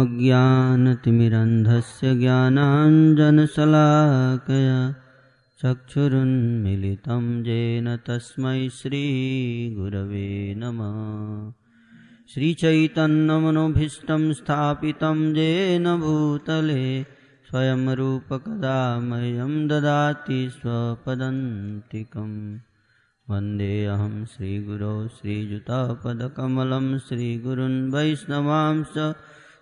ॐ ज्ञानतिमिरन्धस्य ज्ञानाञ्जनशलाकया चक्षुरुन्मिलितं येन तस्मै श्रीगुरवे नमः। श्रीचैतन्यमनोभीष्टं स्थापितं येन भूतले स्वयं रूपकदा मह्यं ददाति स्वपदन्तिकं वन्देऽहं श्रीगुरो श्रीयुतपदकमलं श्रीगुरुन् वैष्णवांश्च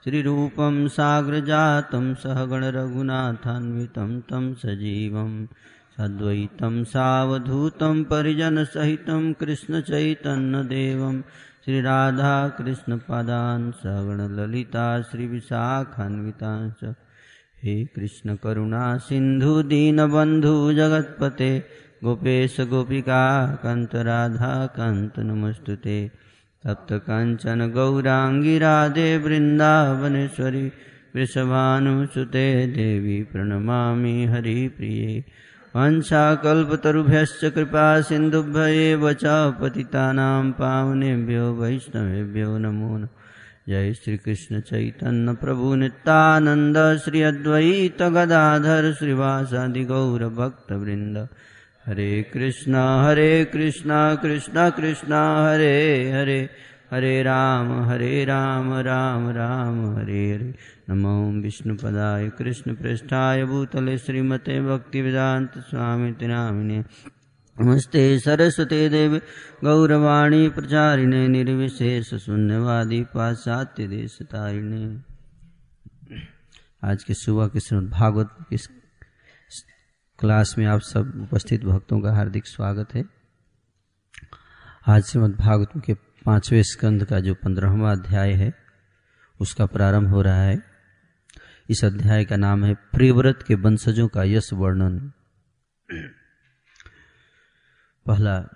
श्रीरूपं साग्रजातं सहगणरघुनाथान्वितं तं सजीवं सद्वैतं सावधूतं परिजनसहितं कृष्णचैतन्यदेवं श्रीराधाकृष्णपादान् सगणललिता श्रीविशाखान्वितांश्च हे कृष्णकरुणा सिन्धु दीनबन्धु जगत्पते। गोपेश गोपिका कान्तराधाकान्त नमस्तु ते। तप्तकाञ्चन गौराङ्गी राधे वृन्दावनेश्वरि वृषभानुसुते देवी प्रणमामि हरिप्रिये। वंशाकल्पतरुभ्यश्च कृपा सिन्धुभ्येव च पतितानां पावनेभ्यो वैष्णवेभ्यो नमो नमः। जय श्रीकृष्ण चैतन्य प्रभु नित्यानन्द श्री अद्वैत गदाधर श्रीवासादि गौरभक्तवृन्द हरे कृष्ण हरे कृष्ण कृष्ण कृष्ण, हरे हरे हरे राम हरे राम राम राम, हरे हरे। नमो विष्णुपदाय कृष्णपृष्ठाय भूतले श्रीमते भक्तिवेदान्त स्वामी नामिने नमस्ते सरस्वते देव, गौरवाणी प्रचारिणे, निर्विशेष शून्यवादी पाश्चात्य देश तारिणे आज के सुबह के श्रीमद भागवत क्लास में आप सब उपस्थित भक्तों का हार्दिक स्वागत है। आज श्रीमद भागवत के पाँचवें स्कंद का जो पंद्रहवा अध्याय है, उसका प्रारंभ हो रहा है। इस अध्याय का नाम है प्रियव्रत के वंशजों का यश वर्णन। पहला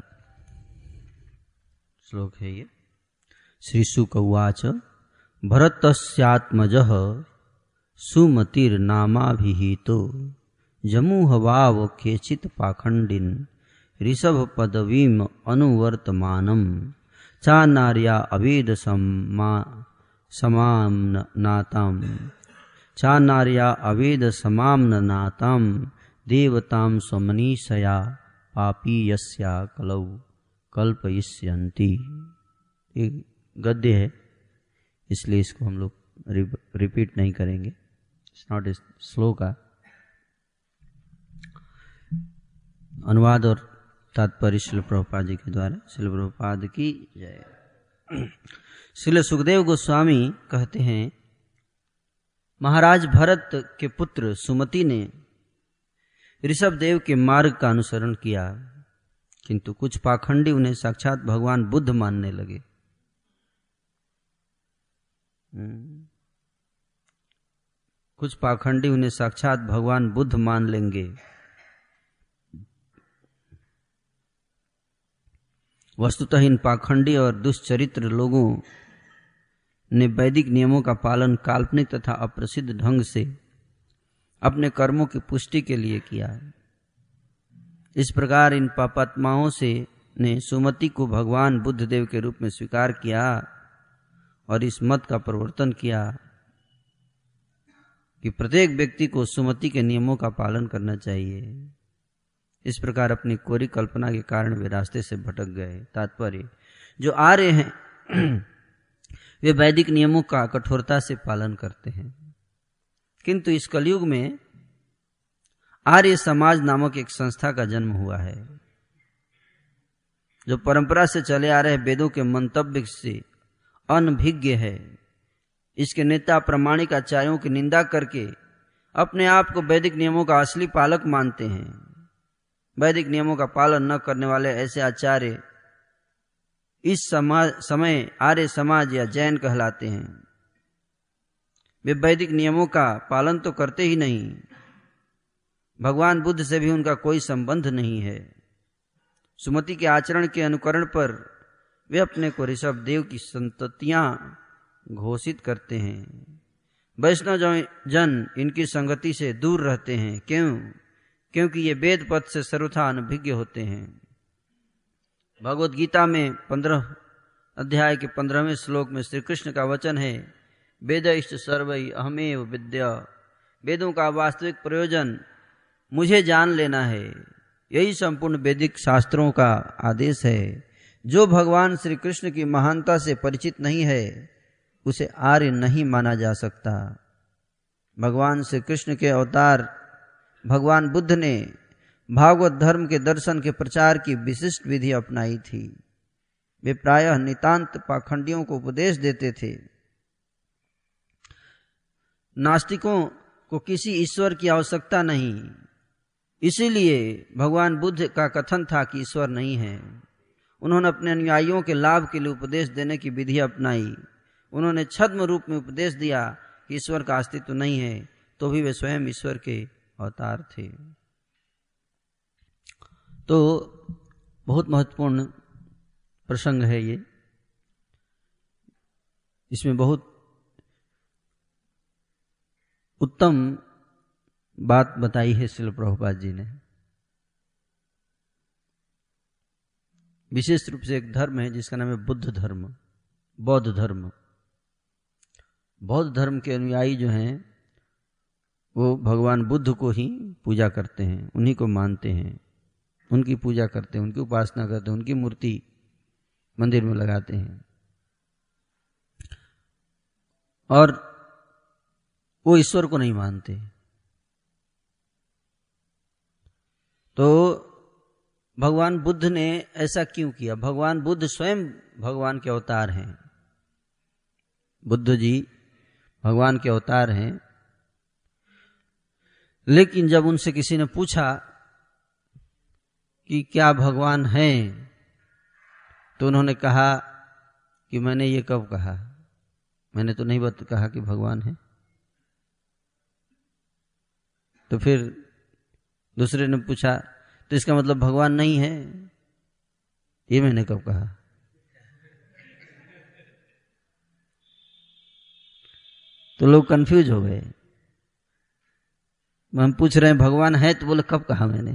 श्लोक है ये। श्री शुक उवाच, भरतस्यात्मज सुमतिर्नामाभिहितो। जमुहवाव केचित् पाखण्डिन् ऋषभपदवीम् अनुवर्तमानम्। चानार्या अवेदसमा समाम्नाताम् चानार्या अवेदसमाम्नाताम् देवतां स्वमनीषया पापीयस्या कलौ कल्पयिष्यन्ति। ये गद्य है, इसलिए इसको हम लोग रिपीट नहीं करेंगे। इट्स नॉट ए श्लोक अनुवाद और तात्पर्य शिल प्रभुपाद जी के द्वारा। शिल प्रभुपाद की जय। शिल सुखदेव गोस्वामी कहते हैं, महाराज भरत के पुत्र सुमति ने ऋषभ देव के मार्ग का अनुसरण किया, किंतु कुछ पाखंडी उन्हें साक्षात भगवान बुद्ध मानने लगे। कुछ पाखंडी उन्हें साक्षात भगवान बुद्ध मान लेंगे। वस्तुतः इन पाखंडी और दुष्चरित्र लोगों ने वैदिक नियमों का पालन काल्पनिक तथा अप्रसिद्ध ढंग से अपने कर्मों की पुष्टि के लिए किया। है इस प्रकार इन पापात्माओं से ने सुमति को भगवान बुद्ध देव के रूप में स्वीकार किया और इस मत का प्रवर्तन किया कि प्रत्येक व्यक्ति को सुमति के नियमों का पालन करना चाहिए। इस प्रकार अपनी कोरी कल्पना के कारण वे रास्ते से भटक गए। तात्पर्य, जो आ रहे हैं, वे वैदिक नियमों का कठोरता से पालन करते हैं। किंतु इस कलयुग में आर्य समाज नामक एक संस्था का जन्म हुआ है, जो परंपरा से चले आ रहे वेदों के मंतव्य से अनभिज्ञ है। इसके नेता प्रमाणिक आचार्यों की निंदा करके अपने आप को वैदिक नियमों का असली पालक मानते हैं। वैदिक नियमों का पालन न करने वाले ऐसे आचार्य इस समाज समय आर्य समाज या जैन कहलाते हैं। वे वैदिक नियमों का पालन तो करते ही नहीं। भगवान बुद्ध से भी उनका कोई संबंध नहीं है। सुमति के आचरण के अनुकरण पर वे अपने को ऋषभ देव की संततियाँ घोषित करते हैं। वैष्णव जन इनकी संगति से दूर रहते हैं। क्यों? क्योंकि ये वेद पद से सर्वथा अनभिज्ञ होते हैं। भगवत गीता में पंद्रह अध्याय के पंद्रहवें श्लोक में श्री कृष्ण का वचन है, वेद इष्ट सर्व अहमेव विद्या। वेदों का वास्तविक प्रयोजन मुझे जान लेना है। यही संपूर्ण वैदिक शास्त्रों का आदेश है। जो भगवान श्री कृष्ण की महानता से परिचित नहीं है, उसे आर्य नहीं माना जा सकता। भगवान श्री कृष्ण के अवतार भगवान बुद्ध ने भागवत धर्म के दर्शन के प्रचार की विशिष्ट विधि अपनाई थी। वे प्रायः नितांत पाखंडियों को उपदेश देते थे। नास्तिकों को किसी ईश्वर की आवश्यकता नहीं। इसीलिए भगवान बुद्ध का कथन था कि ईश्वर नहीं है। उन्होंने अपने अनुयायियों के लाभ के लिए उपदेश देने की विधि अपनाई। उन्होंने छद्म रूप में उपदेश दिया कि ईश्वर का अस्तित्व नहीं है तो भी वे स्वयं ईश्वर के अवतार थे। तो बहुत महत्वपूर्ण प्रसंग है ये। इसमें बहुत उत्तम बात बताई है शिल प्रभुपाद जी ने। विशेष रूप से एक धर्म है जिसका नाम है बुद्ध धर्म, बौद्ध धर्म। बौद्ध धर्म के अनुयायी जो हैं वो भगवान बुद्ध को ही पूजा करते हैं, उन्हीं को मानते हैं। उनकी पूजा करते हैं, उनकी उपासना करते हैं, उनकी मूर्ति मंदिर में लगाते हैं। और वो ईश्वर को नहीं मानते। तो भगवान बुद्ध ने ऐसा क्यों किया? भगवान बुद्ध स्वयं भगवान के अवतार हैं। बुद्ध जी भगवान के अवतार हैं। लेकिन जब उनसे किसी ने पूछा कि क्या भगवान हैं तो उन्होंने कहा कि मैंने ये कब कहा? मैंने तो नहीं बत, कहा कि भगवान है। तो फिर दूसरे ने पूछा तो इसका मतलब भगवान नहीं है? ये मैंने कब कहा? तो लोग कंफ्यूज हो गए। हम पूछ रहे हैं, भगवान है? तो बोले, कब कहा मैंने?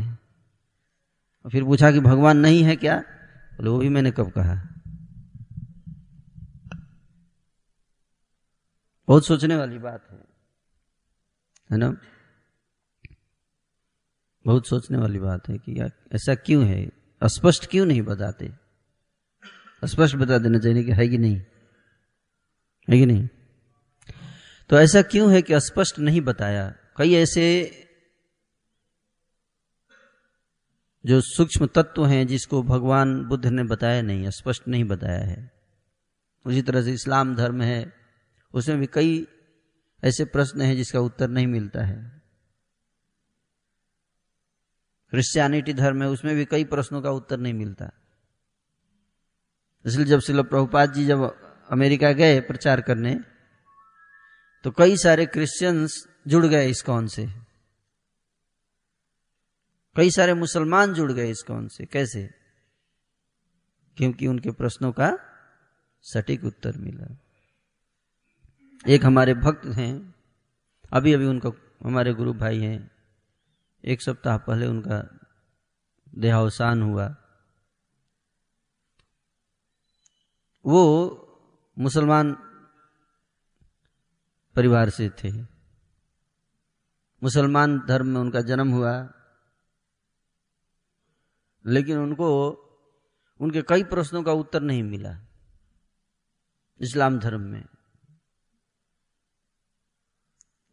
और फिर पूछा कि, भगवान नहीं है क्या? बोले, वो भी मैंने कब कहा? बहुत सोचने वाली बात है। है ना? बहुत सोचने वाली बात है कि ऐसा क्यों है? स्पष्ट क्यों नहीं बताते? स्पष्ट बता देना चाहिए कि है कि नहीं? है कि नहीं? तो ऐसा क्यों है कि स्पष्ट नहीं बताया? कई ऐसे जो सूक्ष्म तत्व हैं जिसको भगवान बुद्ध ने बताया नहीं, स्पष्ट नहीं बताया है। उसी तरह से इस्लाम धर्म है, उसमें भी कई ऐसे प्रश्न हैं जिसका उत्तर नहीं मिलता है। क्रिश्चियनिटी धर्म है, उसमें भी कई प्रश्नों का उत्तर नहीं मिलता। इसलिए जब शिल प्रभुपाद जी जब अमेरिका गए प्रचार करने तो कई सारे क्रिश्चियंस जुड़ गए इस कौन से? कई सारे मुसलमान जुड़ गए इस कौन से? कैसे? क्योंकि उनके प्रश्नों का सटीक उत्तर मिला। एक हमारे भक्त हैं। अभी अभी उनका, हमारे गुरु भाई हैं। एक सप्ताह पहले उनका देहावसान हुआ। वो मुसलमान परिवार से थे। मुसलमान धर्म में उनका जन्म हुआ। लेकिन उनको, उनके कई प्रश्नों का उत्तर नहीं मिला इस्लाम धर्म में।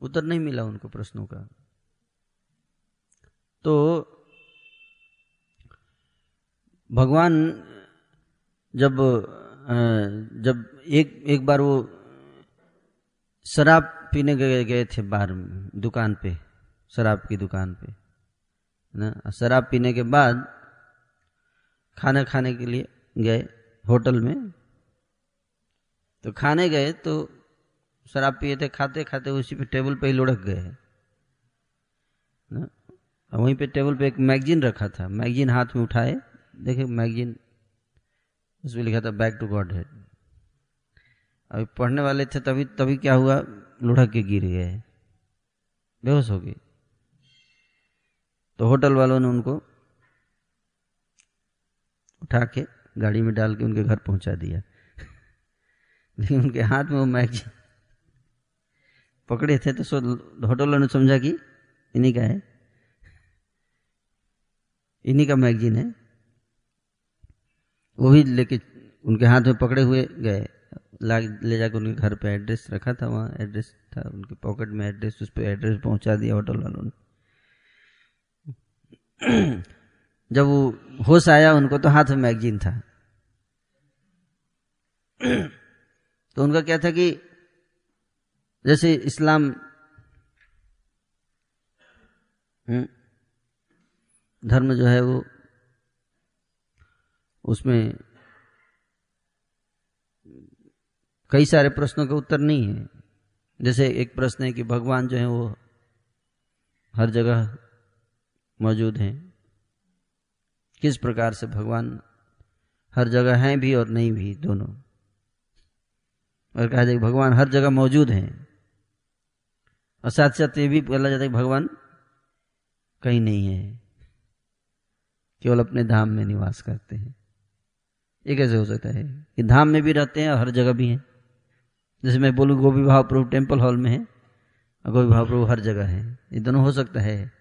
उत्तर नहीं मिला उनको प्रश्नों का। तो भगवान जब जब एक एक बार वो शराब पीने गए गए थे बाहर, दुकान पे, शराब की दुकान पे, ना? शराब पीने के बाद खाना खाने के लिए गए होटल में। तो खाने गए तो शराब पिए थे, खाते खाते उसी पे टेबल पे ही लुढ़क गए। ना? वहीं पे टेबल पे एक मैगजीन रखा था। मैगजीन हाथ में उठाए, देखे मैगजीन, उसमें लिखा था बैक टू गॉड हेड अभी पढ़ने वाले थे तभी तभी क्या हुआ? लुढ़क के गिर गए बेहोश हो गए। तो होटल वालों ने उनको उठा के गाड़ी में डाल के उनके घर पहुँचा दिया। लेकिन उनके हाथ में वो मैगजीन पकड़े थे तो सो होटल वालों ने समझा कि इन्हीं का है। इन्हीं का मैगजीन है वो भी लेके उनके हाथ में पकड़े हुए गए। ले जाकर उनके घर पे एड्रेस रखा था वहाँ एड्रेस था उनके पॉकेट में एड्रेस उस पर एड्रेस पहुँचा दिया होटल वालों ने। जब वो होश आया उनको तो हाथ में मैगजीन था। तो उनका क्या था कि जैसे इस्लाम हम्म, धर्म जो है वो उसमें कई सारे प्रश्नों का उत्तर नहीं है। जैसे एक प्रश्न है कि भगवान जो है वो हर जगह मौजूद हैं। किस प्रकार से भगवान हर जगह हैं भी और नहीं भी दोनों? और कहा जाए भगवान हर जगह मौजूद हैं। और साथ साथ ये भी बोला जाता है कि भगवान कहीं नहीं है, केवल अपने धाम में निवास करते हैं। ये कैसे हो सकता है कि धाम में भी रहते हैं और हर जगह भी हैं? जैसे मैं बोलूँ गोभी भाव प्रभु टेंपल हॉल में है, और गोभी भाव प्रभु हर जगह है। ये दोनों हो सकता है।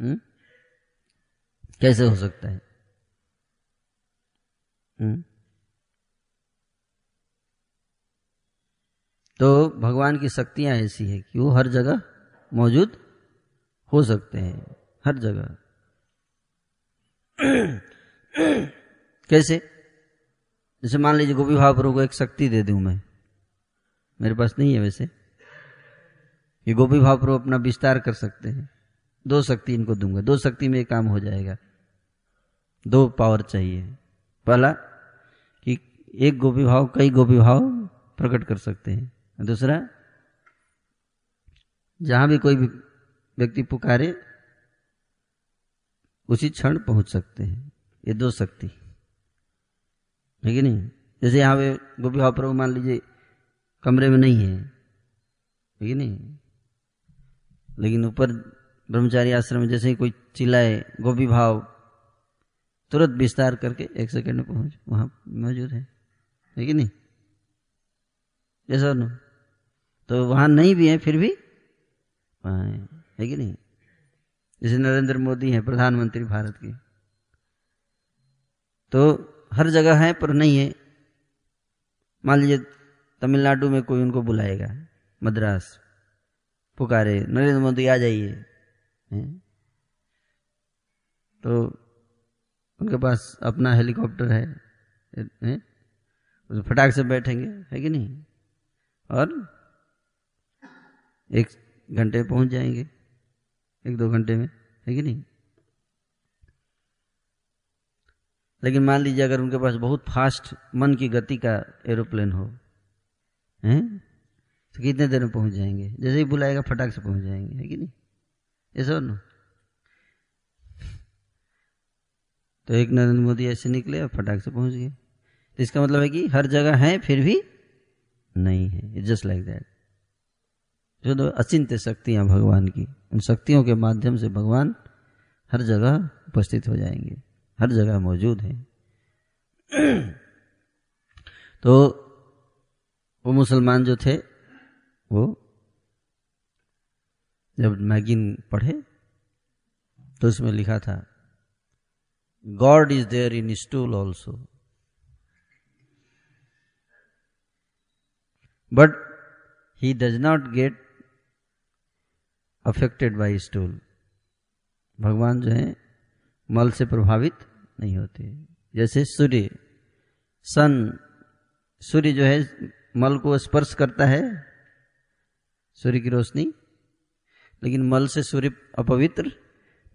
हुँ? कैसे हो सकता है? हुँ? तो भगवान की शक्तियाँ ऐसी है कि वो हर जगह मौजूद हो सकते हैं। हर जगह। कैसे? जैसे मान लीजिए गोपी भाव को एक शक्ति दे दूँ मैं। मेरे पास नहीं है वैसे। ये गोपी भाव अपना विस्तार कर सकते हैं। दो शक्ति इनको दूँगा। दो शक्ति में काम हो जाएगा। दो पावर चाहिए। पहला, कि एक गोपी भाव, कई गोपी भाव प्रकट कर सकते हैं। दूसरा, जहाँ भी कोई भी व्यक्ति पुकारे, उसी क्षण पहुँच सकते हैं। ये दो शक्ति। है कि नहीं? जैसे यहाँ पे गोपी भाव प्रभु मान लीजिए कमरे में नहीं है है कि नहीं? लेकिन ऊपर ब्रह्मचारी आश्रम में जैसे ही कोई चिल्लाए गोपी भाव तुरंत विस्तार करके एक सेकंड में पहुँच वहाँ मौजूद है है कि नहीं? जैसा तो वहाँ नहीं भी है फिर भी वहाँ है, है कि नहीं? जैसे नरेंद्र मोदी हैं प्रधानमंत्री भारत के। तो हर जगह है पर नहीं है। मान लीजिए तमिलनाडु में कोई उनको बुलाएगा मद्रास पुकारे नरेंद्र मोदी आ जाइए तो उनके पास अपना हेलीकॉप्टर है, है? फटाक से बैठेंगे है कि नहीं? और एक घंटे पहुँच जाएँगे एक दो घंटे में है कि नहीं? लेकिन मान लीजिए अगर उनके पास बहुत फास्ट मन की गति का एरोप्लेन हो, हैं? तो कितने देर में पहुँच जाएँगे? जैसे ही बुलाएगा फटाक से पहुँच जाएँगे, है कि नहीं? ऐसा ना। तो एक नरेंद्र मोदी ऐसे निकले और फटाक से पहुँच गए। तो इसका मतलब है कि हर जगह है, फिर भी नहीं है। जस्ट लाइक दैट जो तो अचिंत्य शक्तियाँ भगवान की, उन शक्तियों के माध्यम से भगवान हर जगह उपस्थित हो जाएँगे। हर जगह मौजूद है। तो वो मुसलमान जो थे, वो जब मैगिन पढ़े तो उसमें लिखा था, God is there in stool also but he does not get affected by stool भगवान जो है मल से प्रभावित नहीं होते। जैसे सूर्य, सन, सूर्य जो है, मल को स्पर्श करता है, सूर्य की रोशनी, लेकिन मल से सूर्य अपवित्र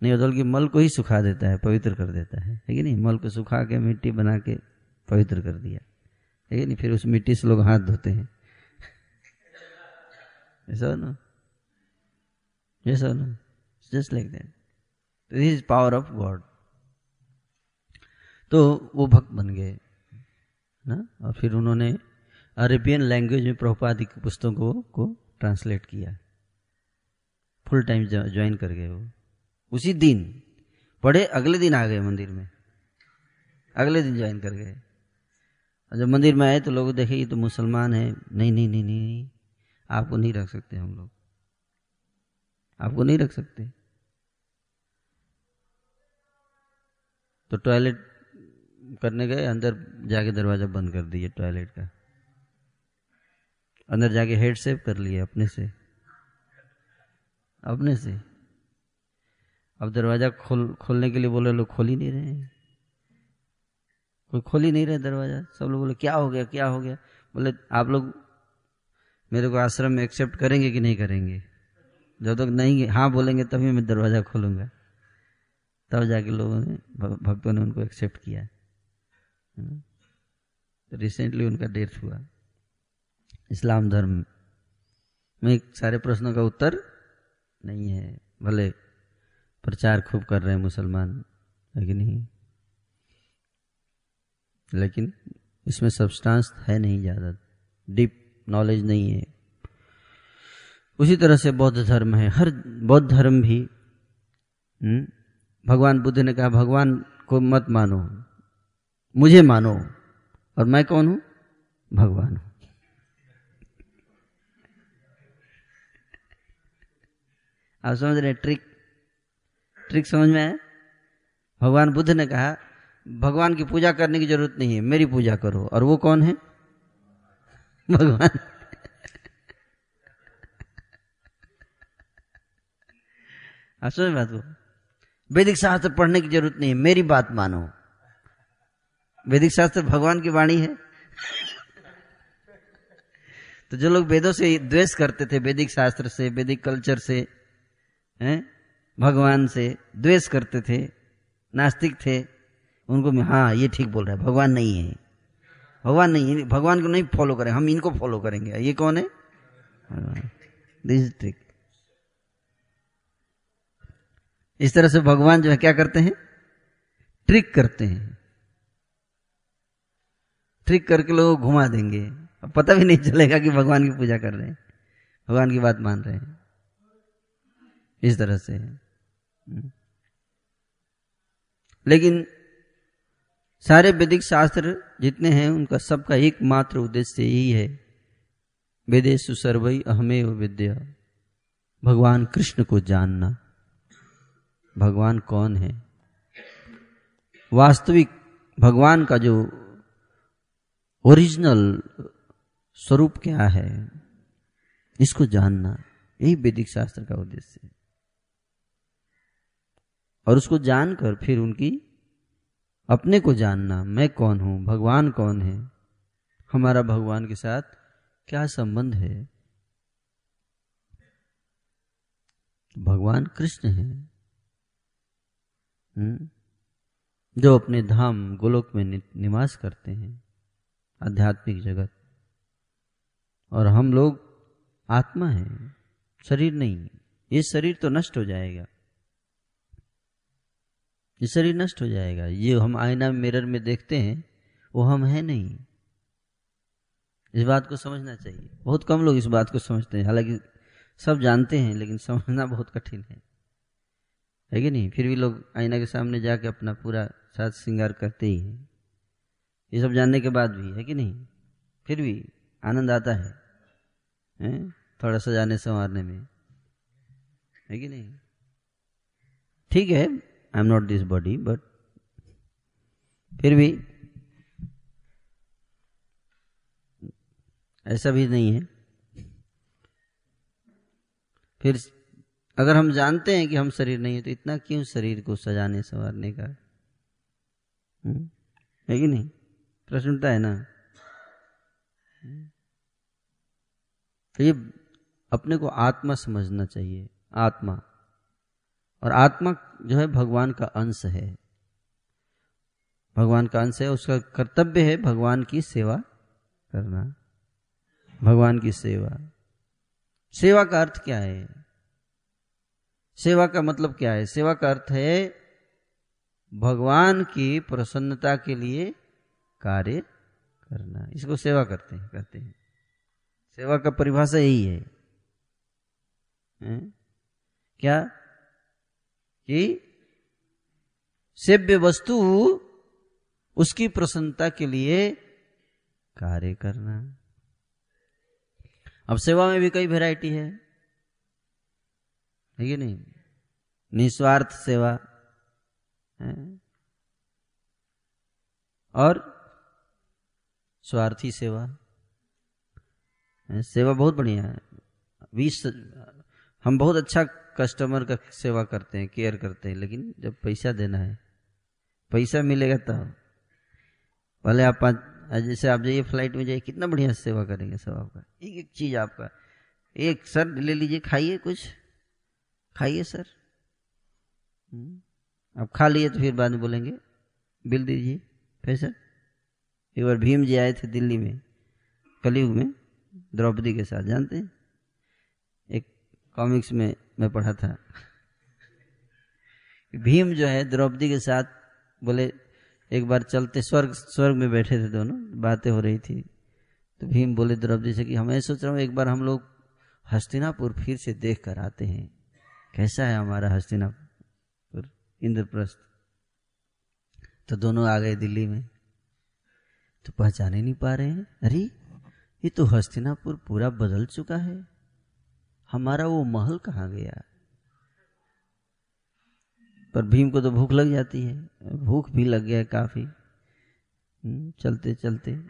नहीं होता, बल्कि मल को ही सुखा देता है, पवित्र कर देता है। है कि नहीं? मल को सुखा के, मिट्टी बना के पवित्र कर दिया। है कि नहीं? फिर उस मिट्टी से लोग हाथ धोते हैं। ऐसा ना? ऐसा ना? Just like that this is power of God तो वो भक्त बन गए, ना? और फिर उन्होंने अरेबियन लैंग्वेज में प्रभुपाद की पुस्तकों को ट्रांसलेट किया। फुल टाइम ज्वाइन कर गए वो। उसी दिन पढ़े अगले दिन आ गए मंदिर में। अगले दिन ज्वाइन कर गए। और जब मंदिर में आए तो लोग देखे, ये तो मुसलमान है। नहीं नहीं नहीं नहीं नहीं, आपको नहीं रख सकते हम लोग। आपको नहीं रख सकते। तो टॉयलेट करने गए, अंदर जाके दरवाज़ा बंद कर दिए टॉयलेट का। अंदर जाके हेड सेव कर लिए अपने से। अपने से। अब दरवाज़ा खोल, खोलने के लिए बोले, लोग खोल ही नहीं रहे कोई खोल ही नहीं रहे दरवाज़ा। सब लोग बोले, क्या हो गया, क्या हो गया? बोले, आप लोग मेरे को आश्रम में एक्सेप्ट करेंगे कि नहीं करेंगे? जब तक नहीं हाँ बोलेंगे तभी मैं दरवाज़ा खोलूँगा। तब जाके लोगों ने भक्तों ने उनको एक्सेप्ट किया। तो रिसेंटली उनका डेथ हुआ। इस्लाम धर्म में सारे प्रश्नों का उत्तर नहीं है। भले प्रचार खूब कर रहे हैं मुसलमान है कि नहीं। लेकिन इसमें सब्सटेंस है नहीं ज़्यादा। डीप नॉलेज नहीं है। उसी तरह से बौद्ध धर्म है। हर बौद्ध धर्म भी हम्म, भगवान बुद्ध ने कहा, भगवान को मत मानो, मुझे मानो, और मैं कौन हूँ? भगवान हूँ. आप समझ रहे ट्रिक? ट्रिक समझ में आया? भगवान बुद्ध ने कहा, भगवान की पूजा करने की ज़रूरत नहीं है, मेरी पूजा करो। और वो कौन है? भगवान। आप समझ बात को? वैदिक शास्त्र पढ़ने की ज़रूरत नहीं है। मेरी बात मानो। वैदिक शास्त्र भगवान की वाणी है। तो जो लोग वेदों से द्वेष करते थे, वैदिक शास्त्र से, वैदिक कल्चर से, हैं, भगवान से द्वेष करते थे, नास्तिक थे, उनको हाँ ये ठीक बोल रहा है, भगवान नहीं है। भगवान नहीं है भगवान को नहीं फॉलो करें, हम इनको फॉलो करेंगे। ये कौन है? दिस ट्रिक इस तरह से भगवान जो है क्या करते हैं? ट्रिक करते हैं। ट्रिक करके लोग घुमा देंगे। अब पता भी नहीं चलेगा कि भगवान की पूजा कर रहे हैं। भगवान की बात मान रहे हैं। इस तरह से। लेकिन सारे वैदिक शास्त्र जितने हैं, उनका सबका एकमात्र उद्देश्य यही है। वेदेशु सर्वई अहमे विद्या। भगवान कृष्ण को जानना। भगवान कौन है? वास्तविक भगवान का जो ओरिजिनल स्वरूप क्या है? इसको जानना, यही वैदिक शास्त्र का उद्देश्य है। और उसको जानकर फिर उनकी, अपने को जानना, मैं कौन हूँ? भगवान कौन है? हमारा भगवान के साथ क्या संबंध है? भगवान कृष्ण है? जो अपने धाम गोलोक में निवास करते हैं, आध्यात्मिक जगत। और हम लोग आत्मा है, शरीर नहीं। ये शरीर तो नष्ट हो जाएगा। ये शरीर नष्ट हो जाएगा। ये हम आईना मिरर में देखते हैं, वो हम हैं नहीं। इस बात को समझना चाहिए। बहुत कम लोग इस बात को समझते हैं। हालाँकि सब जानते हैं, लेकिन समझना बहुत कठिन है। है कि नहीं? फिर भी लोग आईना के सामने जाके अपना पूरा साथ श्रृंगार करते ही हैं। ये सब जानने के बाद भी है कि नहीं? फिर भी आनंद आता है, है? थोड़ा सजाने संवारने में। है कि नहीं? ठीक है I am not this body but फिर भी ऐसा भी नहीं है। फिर अगर हम जानते हैं कि हम शरीर नहीं है तो इतना क्यों शरीर को सजाने, संवारने का? हम्म? है कि नहीं? प्रश्न उठता है ना? तो ये अपने को आत्मा समझना चाहिए, आत्मा। और आत्मा जो है भगवान का अंश है। भगवान का अंश है, उसका कर्तव्य है भगवान की सेवा करना। भगवान की सेवा। सेवा का अर्थ क्या है? सेवा का मतलब क्या है? सेवा का अर्थ है भगवान की प्रसन्नता के लिए कार्य करना। इसको सेवा करते हैं, कहते हैं। सेवा का परिभाषा यही है? क्या? कि सेव्य वस्तु उसकी प्रसन्नता के लिए कार्य करना। अब सेवा में भी कई वैरायटी है। है कि नहीं? निस्वार्थ सेवा, है? और स्वार्थी सेवा सेवा बहुत बढ़िया है। बीस हम बहुत अच्छा कस्टमर का सेवा करते हैं केयर करते हैं, लेकिन जब पैसा देना है, पैसा मिलेगा तब। पहले आप जैसे आप जाइए फ़्लाइट में जाइए, कितना बढ़िया सेवा करेंगे सब आपका। एक एक चीज़ आपका। एक सर ले लीजिए, खाइए कुछ। खाइए सर। अब खा लिए तो फिर बाद में बोलेंगे, बिल दीजिए। पैसा एक बार भीम जी आए थे दिल्ली में, कलयुग में, द्रौपदी के साथ, जानते हैं? एक कॉमिक्स में मैं पढ़ा था। भीम जो है, द्रौपदी के साथ बोले, एक बार चलते, स्वर्ग स्वर्ग में बैठे थे दोनों, बातें हो रही थी। तो भीम बोले द्रौपदी से कि हमें सोच रहा हूँ, एक बार हम लोग हस्तिनापुर फिर से देख कर आते हैं। कैसा है हमारा हस्तिनापुर? इंद्रप्रस्थ। तो दोनों आ गए दिल्ली में। तो पहचान ही नहीं पा रहे हैं। अरे ये तो हस्तिनापुर पूरा बदल चुका है। हमारा वो महल कहाँ गया? पर भीम को तो भूख लग जाती है। भूख भी लग गया है काफ़ी। हम्म, चलते चलते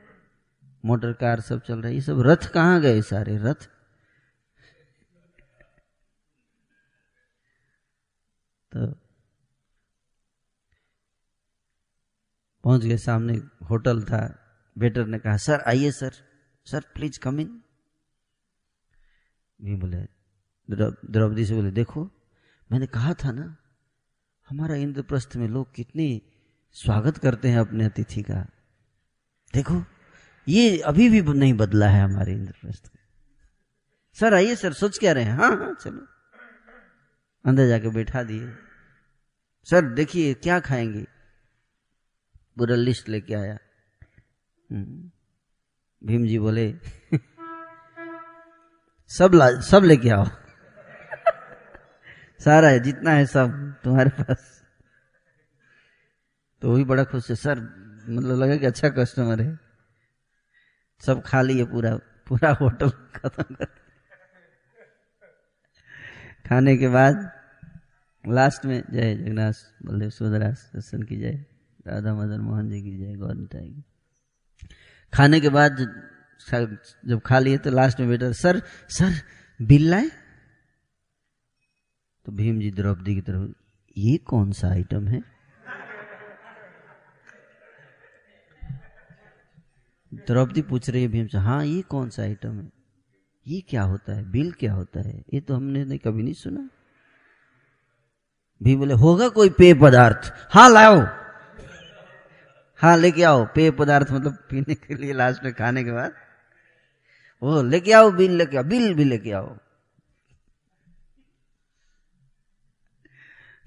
मोटर कार सब चल रहा है। ये सब रथ कहाँ गए सारे? रथ? तो पहुँच गए सामने होटल था। वेटर ने कहा, सर, आइए, sir. Sir please come in भी बोले द्रौपदी से बोले, देखो, मैंने कहा था ना, हमारा इंद्रप्रस्थ में लोग कितनी स्वागत करते हैं अपने अतिथि का। देखो, ये अभी भी नहीं बदला है हमारे इंद्रप्रस्थ का। सर, आइए, सर, सोच क्या रहे हैं? हाँ हाँ चलो। अंदर जाके बैठा दिए। सर देखिए, क्या खाएँगे? पूरा लिस्ट लेके आया। हम्म। भीम जी बोले, सब ला, सब लेके आओ। सारा है, जितना है सब तुम्हारे पास। तो वही बड़ा खुश है। सर मतलब लगा कि अच्छा कस्टमर है। सब खा लिए पूरा पूरा होटल खत्म कर खाने के बाद लास्ट में, जय जगन्नाथ, बलदेव सुधरा दर्शन की जय, राधा मदन मोहन जी की जय, गौर की खाने के बाद जब खा लिए तो लास्ट में बेटा, सर सर, बिल लाए? तो भीम जी द्रौपदी की तरफ़, ये कौन सा आइटम है? द्रौपदी पूछ रही है भीम से हाँ ये कौन सा आइटम है? ये क्या होता है? बिल क्या होता है? ये तो हमने कभी नहीं सुना। भीम बोले, होगा कोई पेय पदार्थ? हाँ लाओ। हाँ लेके आओ। पेय पदार्थ मतलब पीने के लिए लास्ट में खाने के बाद। वो लेके आओ बिल लेके आओ, बिल भी लेके आओ।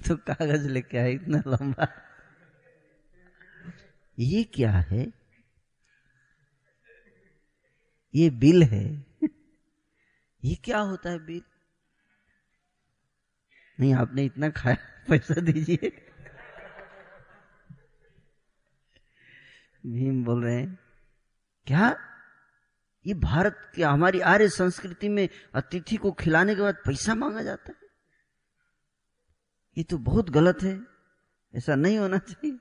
तो कागज़ लेके आए, इतना लंबा। ये क्या है? ये बिल है? ये क्या होता है बिल? नहीं, आपने इतना खाया, पैसा दीजिए। भीम बोल रहे हैं, क्या? ये भारत के, हमारी आर्य संस्कृति में अतिथि को खिलाने के बाद पैसा मांगा जाता है? ये तो बहुत गलत है, ऐसा नहीं होना चाहिए।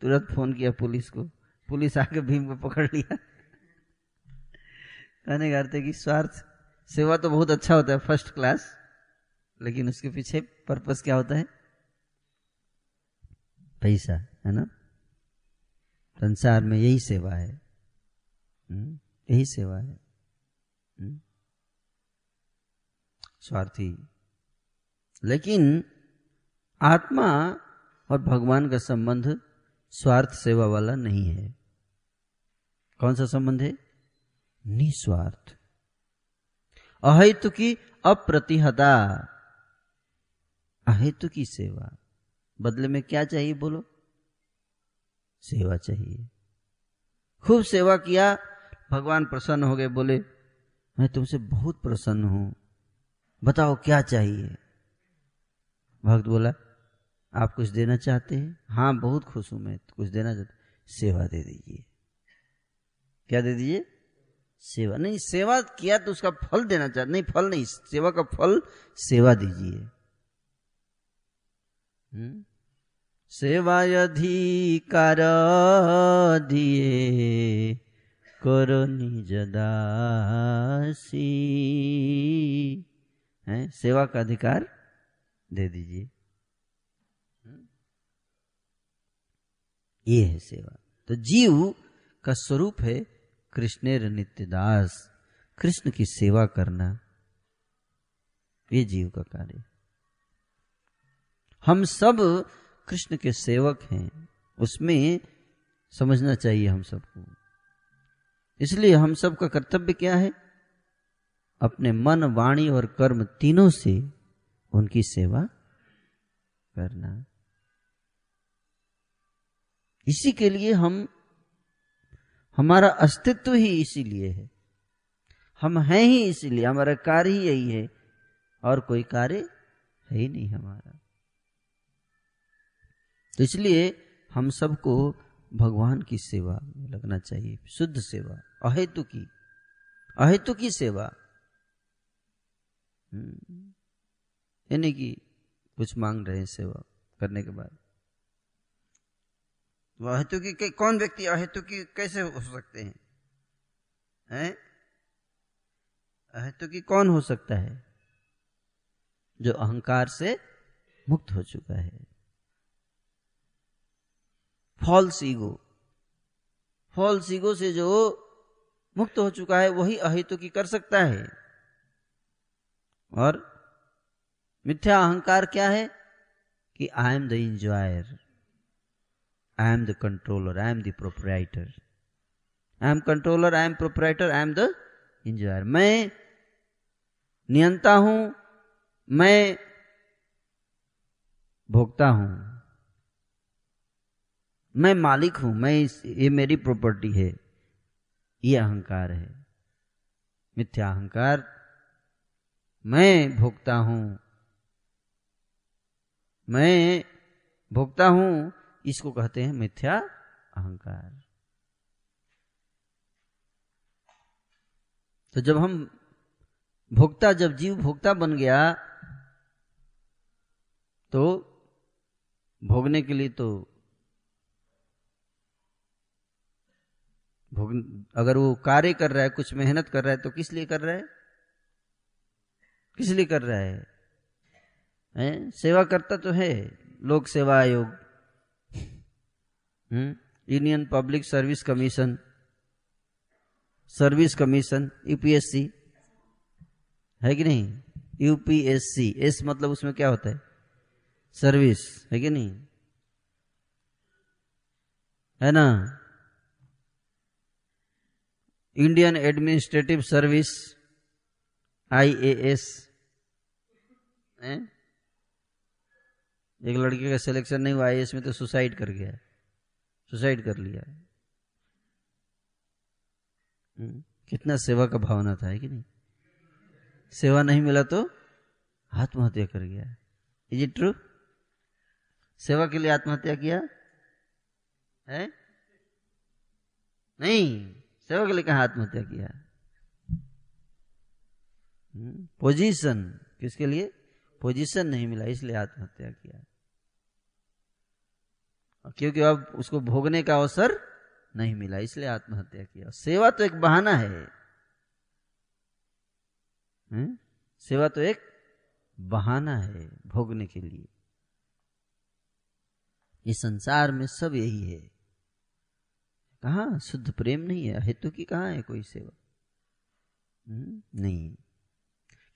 तुरंत फ़ोन किया पुलिस को। पुलिस आके भीम को पकड़ लिया। कहने का अर्थ है कि स्वार्थ, सेवा तो बहुत अच्छा होता है, फ़र्स्ट क्लास। लेकिन उसके पीछे पर्पस क्या होता है? पैसा है ना? संसार में यही सेवा है। हम्म, यही सेवा है। हम्म। स्वार्थी। लेकिन आत्मा और भगवान का संबंध स्वार्थ सेवा वाला नहीं है। कौन सा संबंध है? निस्वार्थ। अहेतु की अप्रतिहता। अहेतु की सेवा। बदले में क्या चाहिए बोलो? सेवा चाहिए। खूब सेवा किया, भगवान प्रसन्न हो गए, बोले, मैं तुमसे बहुत प्रसन्न हूँ। बताओ क्या चाहिए? भक्त बोला, आप कुछ देना चाहते हैं? हाँ बहुत खुश हूँ मैं, कुछ देना चाहते सेवा दे दीजिए। क्या दे दीजिए? सेवा। नहीं, सेवा किया तो उसका फल देना चाहते नहीं, फल नहीं, सेवा का फल सेवा दीजिए। अधिकार दिए करो निज दासी। है? सेवा का अधिकार दे दीजिए। ये है सेवा। तो जीव का स्वरूप है कृष्णेर नित्यदास। कृष्ण की सेवा करना, ये जीव का कार्य। हम सब कृष्ण के सेवक हैं। उसमें समझना चाहिए हम सबको। इसलिए हम सब का कर्तव्य क्या है? अपने मन, वाणी और कर्म तीनों से उनकी सेवा करना। इसी के लिए हम, हमारा अस्तित्व ही इसीलिए है। हम हैं ही इसीलिए, हमारा कार्य ही यही है और कोई कार्य है ही नहीं हमारा। तो इसलिए हम सबको भगवान की सेवा में लगना चाहिए, शुद्ध सेवा, अहेतु की अहेतु की सेवा। हम्म। यानी कि कुछ मांग रहे हैं सेवा करने के बाद। तो अहेतु की कौन व्यक्ति अहेतु की कैसे हो सकते हैं? हैं? अहेतु की कौन हो सकता है? जो अहंकार से मुक्त हो चुका है। False ego. फॉल्स ईगो से जो मुक्त हो चुका है, वही अहितु की कर सकता है। और मिथ्या अहंकार क्या है? कि I am the enjoyer I am the controller I am the proprietor I am controller I am proprietor I am the enjoyer मैं नियंता हूँ, मैं भोगता हूँ। मैं मालिक हूँ, मैं इस, ये मेरी प्रॉपर्टी है। ये अहंकार है। मिथ्या अहंकार, मैं भोगता हूँ। मैं भोगता हूँ, इसको कहते हैं मिथ्या अहंकार। तो जब हम भोक्ता, जब जीव भोक्ता बन गया तो भोगने के लिए तो भोग अगर वो कार्य कर रहा है कुछ मेहनत कर रहा है तो किस लिए कर रहा है? किस लिए कर रहा है, है? सेवा करता तो है लोक सेवा आयोग। Union public service commission. Service commission UPSC. है कि नहीं? यूपीएससी। एस मतलब उसमें क्या होता है? सर्विस। है कि नहीं? है ना? इंडियन एडमिनिस्ट्रेटिव सर्विस आईएएस एक लड़के का सिलेक्शन नहीं हुआ आईएएस में तो सुसाइड कर गया सुसाइड कर लिया हम्म, कितना सेवा का भावना था है कि नहीं? सेवा नहीं मिला तो आत्महत्या कर गया इज़ इट ट्रू सेवा के लिए आत्महत्या किया? है? नहीं। सेवा के लिए कहा आत्महत्या किया पोजीशन हम्म, किसके लिए? पोजीशन नहीं मिला इसलिए आत्महत्या किया क्योंकि अब उसको भोगने का अवसर नहीं मिला इसलिए आत्महत्या किया। सेवा तो एक बहाना है। हुँ? हम्म, सेवा तो एक बहाना है भोगने के लिए। इस संसार में सब यही है। कहा? शुद्ध प्रेम नहीं है हेतु की कहा है कोई सेवा? हम्म, नहीं।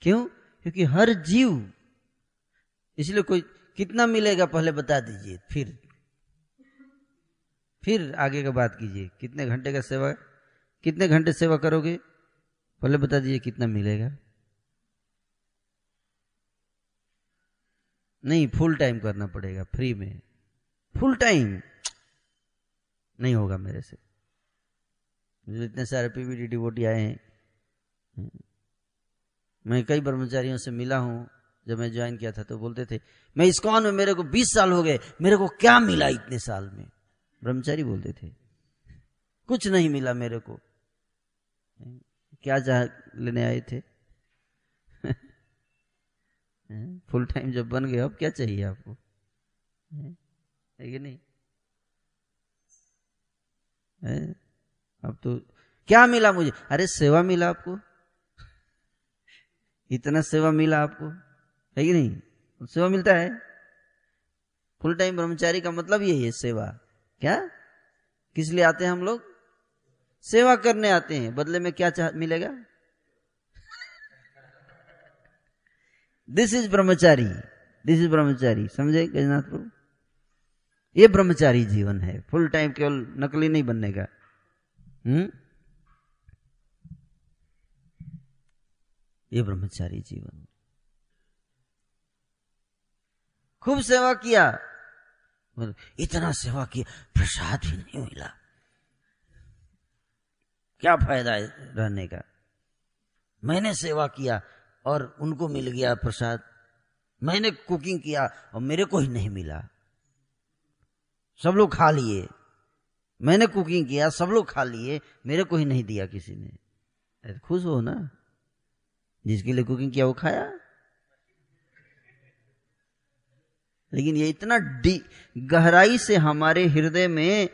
क्यों? क्योंकि हर जीव इसलिए कोई कितना मिलेगा पहले बता दीजिए फिर। फिर आगे का बात कीजिए कितने घंटे का सेवा कितने घंटे सेवा करोगे? पहले बता दीजिए कितना मिलेगा। नहीं फुल टाइम करना पड़ेगा फ्री में। फुल टाइम नहीं होगा मेरे से। जो इतने सारे पीवीडी डिवोटी आए हैं। मैं कई ब्रह्मचारियों से मिला हूँ। जब मैं ज्वाइन किया था तो बोलते थे, मैं इस कौन में मेरे को 20 साल हो गए। मेरे को क्या मिला इतने साल में? ब्रह्मचारी बोलते थे, कुछ नहीं मिला मेरे को। क्या चाह लेने आए थे? फुल टाइम जब बन गए, अब क्या चाहिए आपको? है कि नहीं? अब तो क्या मिला मुझे? अरे सेवा मिला आपको। इतना सेवा मिला आपको। है कि नहीं? सेवा मिलता है। फुल टाइम ब्रह्मचारी का मतलब यही है सेवा। क्या? किस लिए आते हैं हम लोग? सेवा करने आते हैं। बदले में क्या चाह मिलेगा? This is brahmachari. This is brahmachari. समझे गजनाथ प्रभु? ये ब्रह्मचारी जीवन है। फुल टाइम केवल नकली नहीं बनने का। हम्म? ये ब्रह्मचारी जीवन। खूब सेवा किया। इतना सेवा किया, प्रसाद भी नहीं मिला। क्या फ़ायदा है रहने का? मैंने सेवा किया और उनको मिल गया प्रसाद। मैंने कुकिंग किया और मेरे को ही नहीं मिला। सब लोग खा लिए। मैंने कुकिंग किया, सब लोग खा लिए। मेरे को ही नहीं दिया किसी ने। खुश हो ना? जिसके लिए कुकिंग किया, वो खाया? लेकिन ये इतना गहराई से हमारे हृदय में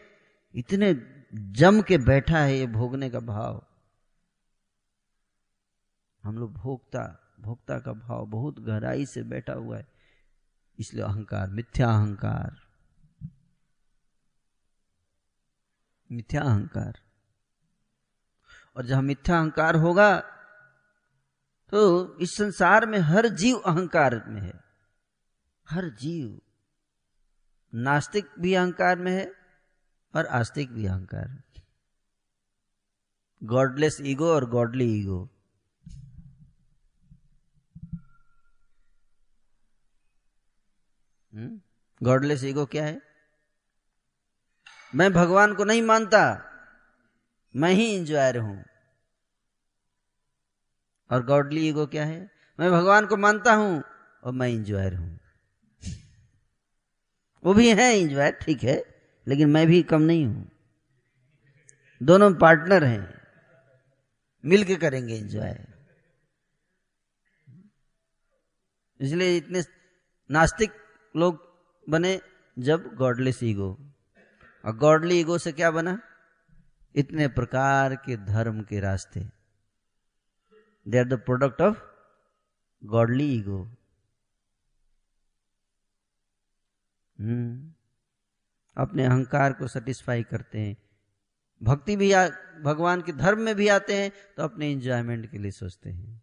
इतने जम के बैठा है ये भोगने का भाव। हम लोग भोगता भोक्ता का भाव बहुत गहराई से बैठा हुआ है। इसलिए अहंकार, मिथ्या अहंकार। मिथ्या अहंकार। और जहाँ मिथ्या अहंकार होगा तो इस संसार में हर जीव अहंकार में है। हर जीव नास्तिक भी अहंकार में है और आस्तिक भी अहंकार गॉडलेस ईगो और गॉडली ईगो गॉडलेस ईगो क्या है? मैं भगवान को नहीं मानता। मैं ही इंजॉयर हूँ। और गॉडली ईगो क्या है? मैं भगवान को मानता हूँ और मैं इंजॉयर हूँ। वो भी है इंजॉयर ठीक है, लेकिन मैं भी कम नहीं हूँ। दोनों पार्टनर हैं। मिलके करेंगे इंजॉय इसलिए इतने नास्तिक लोग बने जब गॉडलेस ईगो और गॉडली ईगो से क्या बना? इतने प्रकार के धर्म के रास्ते। They are the product of godly ego अपने अहंकार को सेटिस्फाई करते हैं। भक्ति भी आ, भगवान के धर्म में भी आते हैं तो अपने इंजॉयमेंट के लिए सोचते हैं।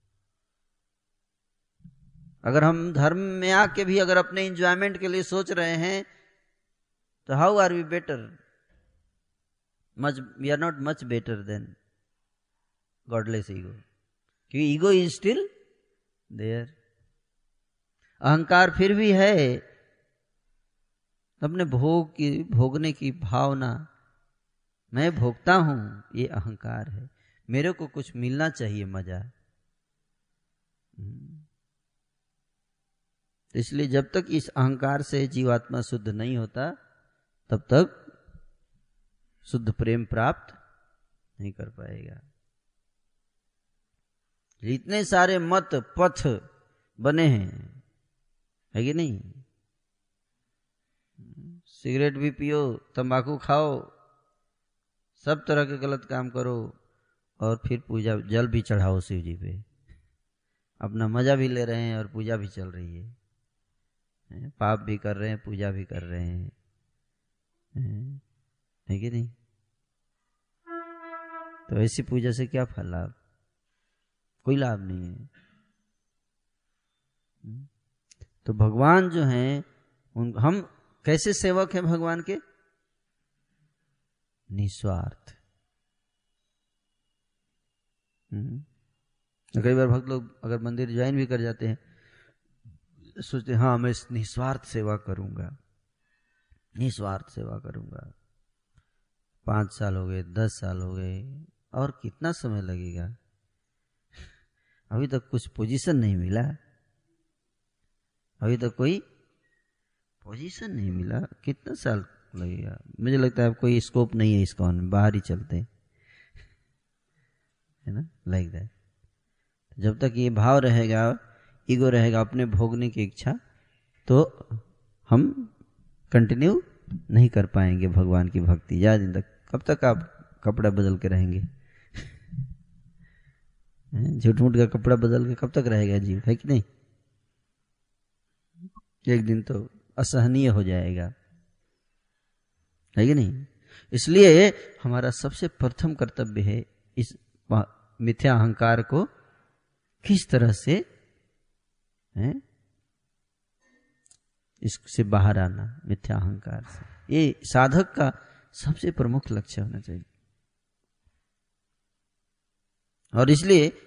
अगर हम धर्म में आके भी अगर अपने इंजॉयमेंट के लिए सोच रहे हैं तो how are we better much we are not much better than godless ego क्योंकि ईगो इज़ स्टिल देयर अहंकार फिर भी है। अपने भोग की, भोगने की भावना मैं भोगता हूँ, ये अहंकार है। मेरे को कुछ मिलना चाहिए मज़ा। हम्म। इसलिए जब तक इस अहंकार से जीवात्मा शुद्ध नहीं होता तब तक शुद्ध प्रेम प्राप्त नहीं कर पाएगा। इतने सारे मत, पथ बने हैं, है कि नहीं? सिगरेट भी पियो, तंबाकू खाओ, सब तरह के गलत काम करो और फिर पूजा, जल भी चढ़ाओ शिव जी पे। अपना मज़ा भी ले रहे हैं और पूजा भी चल रही है, पाप भी कर रहे हैं, पूजा भी कर रहे हैं। है कि नहीं? तो ऐसी पूजा से क्या फल लाभ? कोई लाभ नहीं है। तो भगवान जो हैं, उन, हम कैसे सेवक हैं भगवान के? निस्वार्थ। हम्म। कई बार भक्त लोग अगर मंदिर ज्वाइन भी कर जाते हैं, सोचते हाँ मैं निस्वार्थ सेवा करूँगा। निस्वार्थ सेवा करूँगा। पाँच साल हो गए, दस साल हो गए, और कितना समय लगेगा? अभी तक कुछ पोजीशन नहीं मिला। अभी तक कोई पोजीशन नहीं मिला। कितना साल लगेगा? मुझे लगता है अब कोई स्कोप नहीं है इसका बाहर ही चलते है। ना? लाइक दैट जब तक ये भाव रहेगा ईगो रहेगा, अपने भोगने की इच्छा तो हम कंटिन्यू नहीं कर पाएँगे भगवान की भक्ति। ज़्यादा दिन तक कब तक आप कपड़ा बदल के रहेंगे? झूठ मूठ का कपड़ा बदल के कब तक रहेगा जीव? है कि नहीं? एक दिन तो असहनीय हो जाएगा। है कि नहीं? इसलिए हमारा सबसे प्रथम कर्तव्य है इस मिथ्या अहंकार को किस तरह से, है? इससे बाहर आना, मिथ्या अहंकार से। ये साधक का सबसे प्रमुख लक्ष्य होना चाहिए। और इसलिए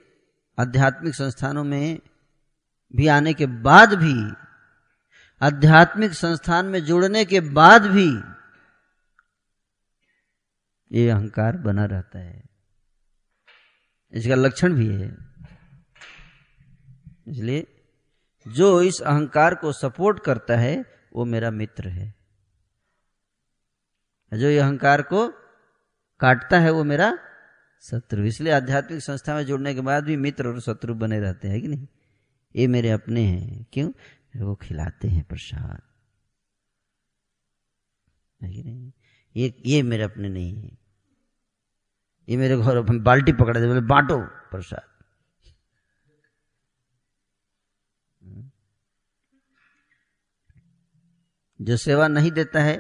आध्यात्मिक संस्थानों में भी आने के बाद भी, आध्यात्मिक संस्थान में जुड़ने के बाद भी ये अहंकार बना रहता है। इसका लक्षण भी है। इसलिए जो इस अहंकार को सपोर्ट करता है, वो मेरा मित्र है। जो ये अहंकार को काटता है, वो मेरा शत्रु। इसलिए आध्यात्मिक संस्था में जुड़ने के बाद भी मित्र और शत्रु बने रहते हैं कि नहीं? ये मेरे अपने हैं। क्यों? वो खिलाते हैं प्रसाद। है नहीं? ये ये मेरे अपने नहीं है। ये मेरे घर बाल्टी पकड़ा दे, बोले, बांटो प्रसाद। जो सेवा नहीं देता है,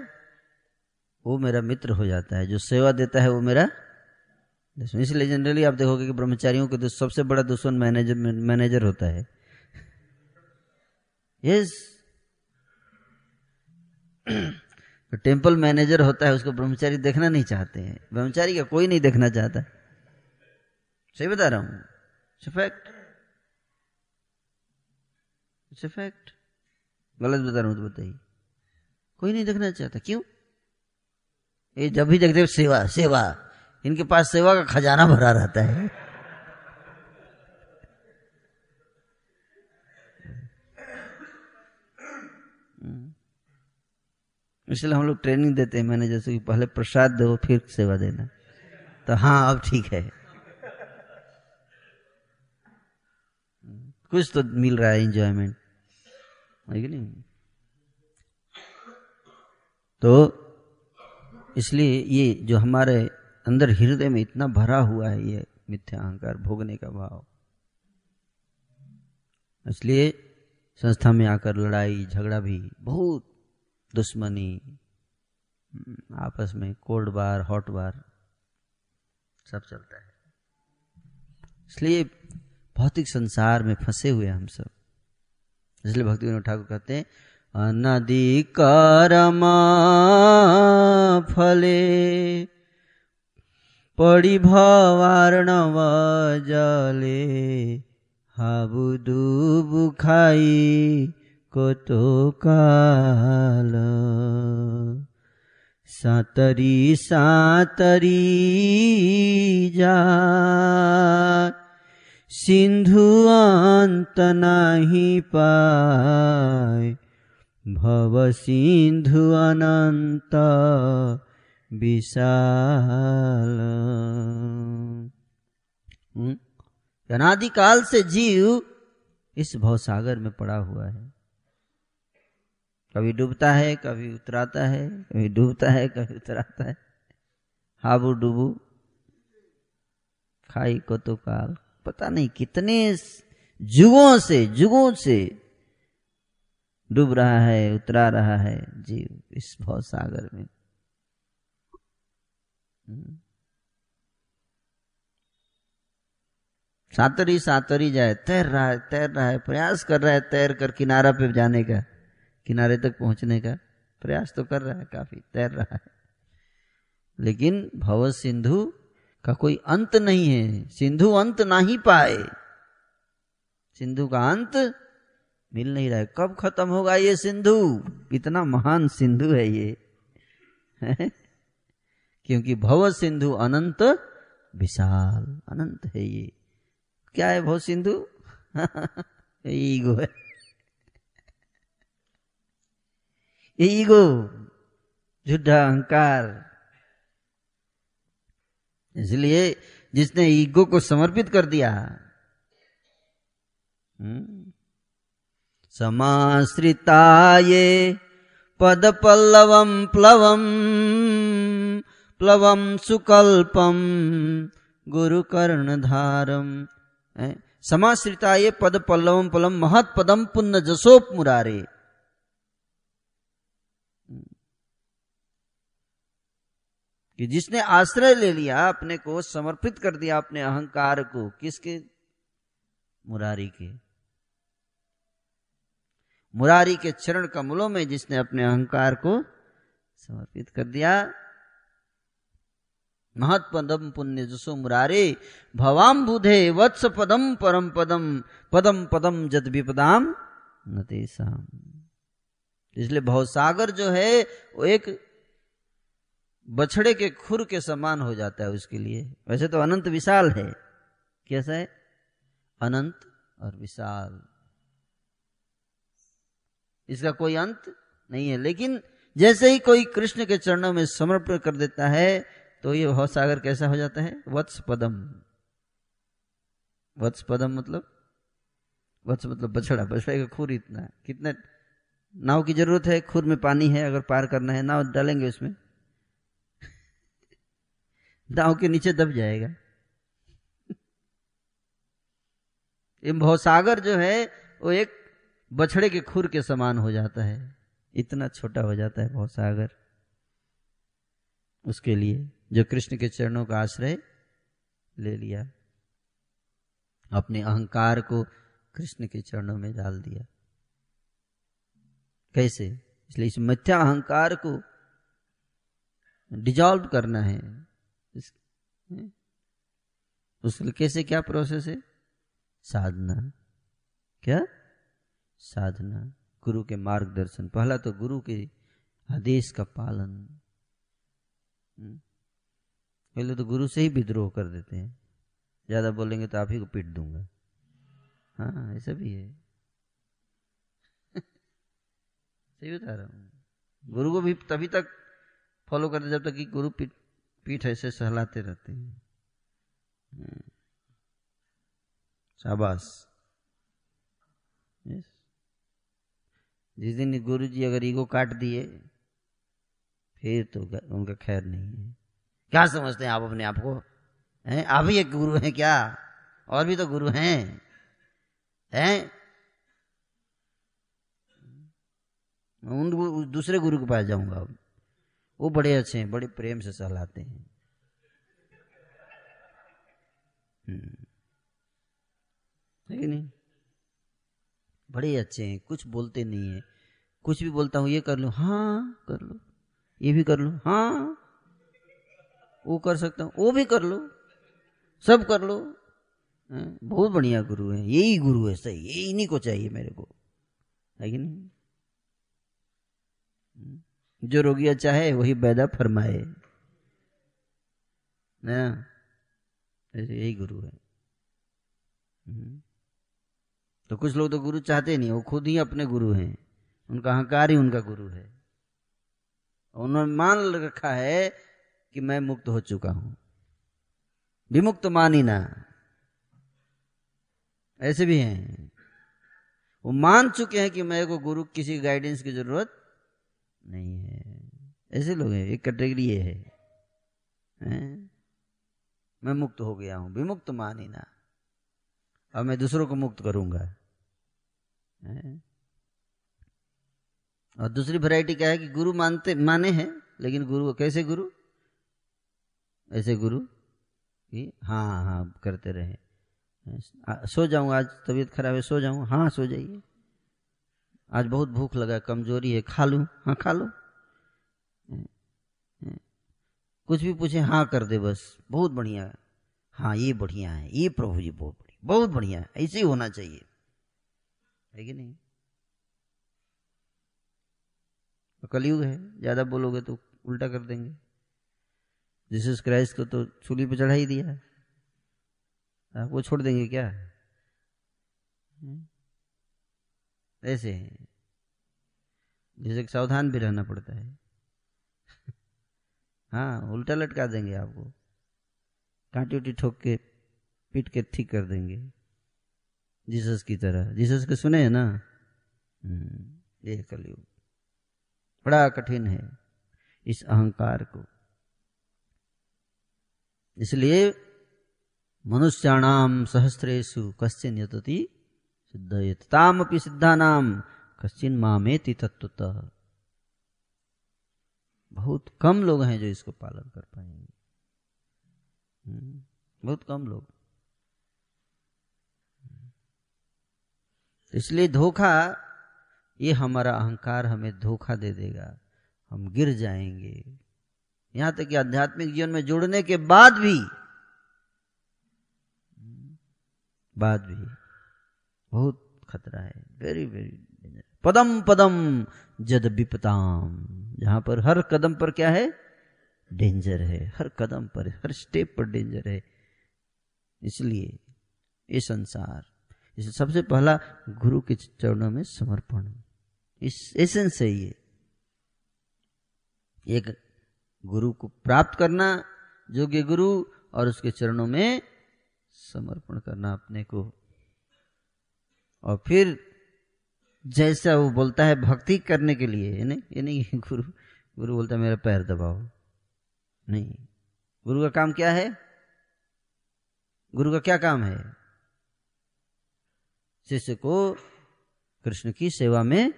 वो मेरा मित्र हो जाता है। जो सेवा देता है, वो मेरा दुश्मन। इसलिए जनरली आप देखोगे कि ब्रह्मचारियों के तो सबसे बड़ा दुश्मन मैनेजर मैनेजर होता है। यस तो टेंपल मैनेजर होता है, उसको ब्रह्मचारी देखना नहीं चाहते हैं। ब्रह्मचारी का कोई नहीं देखना चाहता। सही बता रहा हूँ। फैक्ट फैक्ट गलत बता रहा हूँ तो बताइए। कोई नहीं देखना चाहता, क्यों? ये जब भी देखते सेवा सेवा। इनके पास सेवा का खजाना भरा रहता है। इसलिए हम लोग ट्रेनिंग देते हैं, मैंने जैसे कि पहले प्रसाद दो फिर सेवा देना। तो हाँ अब ठीक है। कुछ तो मिल रहा है इंजॉयमेंट है कि नहीं? तो इसलिए ये जो हमारे अंदर हृदय में इतना भरा हुआ है ये मिथ्या अहंकार, भोगने का भाव। इसलिए संस्था में आकर लड़ाई, झगड़ा भी बहुत दुश्मनी, आपस में कोल्ड बार, हॉट बार, सब चलता है। इसलिए भौतिक संसार में फंसे हुए हम सब। इसलिए भक्ति विनोद ठाकुर कहते हैं अनदी फले। पड़ी भवार्णव जले हाबुदुबु खाई कतो काल। सातरी सातरी जा। सिन्धु अन्त नाही पाए भवसिंधु अनंत विशाल। हम्म। अनादिकाल से जीव इस भवसागर में पड़ा हुआ है। कभी डूबता है, कभी उतराता है, कभी डूबता है, कभी उतराता है। हाबू डूबू, खाई को तो काल। पता नहीं कितने जुगों से जुगों से डूब रहा है, उतरा रहा है। जीव इस भव सागर में। सातरी सातरी जाए, तैर रहा है, तैर रहा है, प्रयास कर रहा है तैर कर किनारा पे जाने का, किनारे तक पहुँचने का। प्रयास तो कर रहा है काफ़ी, तैर रहा है। लेकिन भव सिंधु का कोई अंत नहीं है। सिंधु अंत ना ही पाए। सिंधु का अंत मिल नहीं रहा है। कब खत्म होगा ये सिंधु? इतना महान सिंधु है ये। क्योंकि भव सिंधु अनंत विशाल अनंत है ये। क्या है भव सिंधु? ईगो है। ये ईगो झूठा अहंकार। इसलिए जिसने ईगो को समर्पित कर दिया हम्म, समाश्रिताये पद पल्लवम प्लवम प्लवम सुकल्पम गुरु कर्ण धारम समाश्रिताये पद पल्लवम प्लवम महत पदम पुण्य जसोप मुरारे। कि जिसने आश्रय ले लिया, अपने को समर्पित कर दिया अपने अहंकार को, किसके? मुरारी के। मुरारी के चरण कमलों में जिसने अपने अहंकार को समर्पित कर दिया। महत्पदम पुण्य जसो मुरारे, भवाम बुधे वत्स पदम परम पदम पदम पदम जद विपदाम इसलिए भवसागर जो है, वो एक बछड़े के खुर के समान हो जाता है उसके लिए। वैसे तो अनंत विशाल है। कैसा है? अनंत और विशाल। इसका कोई अंत नहीं है। लेकिन जैसे ही कोई कृष्ण के चरणों में समर्पण कर देता है तो ये भवसागर कैसा हो जाता है? वत्स पदम वत्स पदम मतलब? वत्स मतलब बछड़ा। बछड़े का खुर इतना है। कितने नाव की ज़रूरत है? खुर में पानी है, अगर पार करना है, नाव डालेंगे उसमें। दाव के नीचे दब जाएगा। ये भवसागर जो है, वो एक बछड़े के खुर के समान हो जाता है। इतना छोटा हो जाता है बहुत सागर। उसके लिए जो कृष्ण के चरणों का आश्रय ले लिया। अपने अहंकार को कृष्ण के चरणों में डाल दिया। कैसे? इसलिए इस मिथ्या अहंकार को डिजॉल्व करना है। उसके कैसे क्या प्रोसेस है? साधना। क्या? साधना, गुरु के मार्गदर्शन। पहला तो गुरु के आदेश का पालन। हम्म। पहले तो गुरु से ही विद्रोह कर देते हैं। ज़्यादा बोलेंगे तो आप ही को पीट दूँगा। हाँ ऐसा भी है। सही बता रहा हूँ। गुरु को भी तभी तक फॉलो करते जब तक कि गुरु पीट पीठ ऐसे सहलाते रहते हैं। हम्म। शाबाश। जिस दिन गुरु जी अगर ईगो काट दिए, फिर तो उनका खैर नहीं है। क्या समझते हैं आप अपने आप को? हैं? आप ही एक गुरु हैं क्या? और भी तो गुरु हैं। हैं? उन दूसरे गुरु के पास जाऊँगा वो बड़े अच्छे हैं, बड़े प्रेम से सहलाते हैं। हम्म। है नहीं? बड़े अच्छे हैं, कुछ बोलते नहीं है। कुछ भी बोलता हूँ, ये कर लो हाँ कर लो। ये भी कर लो हाँ वो कर सकता हूँ, वो भी कर लो, सब कर लो। बहुत बढ़िया गुरु है, यही गुरु है, सही, यही नहीं को चाहिए मेरे को। है कि नहीं? जो रोगिया चाहे वही पैदा फरमाए। ना यही गुरु है। हम्म। तो कुछ लोग तो गुरु चाहते नहीं, वो खुद ही अपने गुरु हैं। उनका अहंकार ही उनका गुरु है। उन्होंने मान रखा है कि मैं मुक्त हो चुका हूँ। विमुक्त मानी ना। ऐसे भी हैं। वो मान चुके हैं कि मेरे को गुरु किसी गाइडेंस की ज़रूरत नहीं है। ऐसे लोग हैं, एक कैटेगरी ये है। हैं? मैं मुक्त हो गया हूँ। विमुक्त मानी ना। अब मैं दूसरों को मुक्त करूँगा? और दूसरी वैरायटी क्या है कि गुरु मानते, माने हैं, लेकिन गुरु कैसे गुरु? ऐसे गुरु कि हाँ हाँ करते रहे। सो जाऊँ आज, तबीयत खराब है, सो जाऊँ। हाँ सो जाइए। आज बहुत भूख लगा, कमज़ोरी है, खा लूँ। हाँ खा लो। कुछ भी पूछे हाँ कर दे बस। बहुत बढ़िया। है हाँ ये बढ़िया है। ये प्रभु जी बहुत बढ़िया। बहुत बढ़िया। है ऐसे ही होना चाहिए। है कि नहीं? तो कलयुग है, ज़्यादा बोलोगे तो उल्टा कर देंगे। जीसस क्राइस्ट को तो चूली पे चढ़ा ही दिया है। वो छोड़ देंगे क्या? हम्म? ऐसे है। जैसे सावधान भी रहना पड़ता है। हाँ उल्टा लटका देंगे आपको। कांटी उटी ठोक के, पीट के ठीक कर देंगे। जीसस की तरह। जीसस के सुने हैं ना? हम्म, ये कलयुग। बड़ा कठिन है इस अहंकार को। इसलिए मनुष्याणाम सहस्रेशु कश्चिन यतति सिद्धयत। तामपि सिद्धानाम कश्चिन मामेति तत्वतः बहुत कम लोग हैं जो इसको पालन कर पाएँगे। हम्म, बहुत कम लोग। इसलिए धोखा, ये हमारा अहंकार हमें धोखा दे देगा। हम गिर जाएँगे। यहाँ तक कि आध्यात्मिक जीवन में जुड़ने के बाद भी बाद भी बहुत खतरा है। वेरी वेरी पदम पदम, जद विपताम। जहाँ पर हर कदम पर क्या है? डेंजर है। हर कदम पर, हर स्टेप पर डेंजर है। इसलिए ये संसार इसे सबसे पहला गुरु के चरणों में समर्पण। इस एसेंस है ये। एक गुरु को प्राप्त करना, योग्य गुरु, और उसके चरणों में समर्पण करना अपने को। और फिर जैसा वो बोलता है भक्ति करने के लिए, ये नहीं ये नहीं गुरु गुरु बोलता है मेरा पैर दबाओ। नहीं। गुरु का काम क्या है? गुरु का क्या काम है? शिष्य को कृष्ण की सेवा में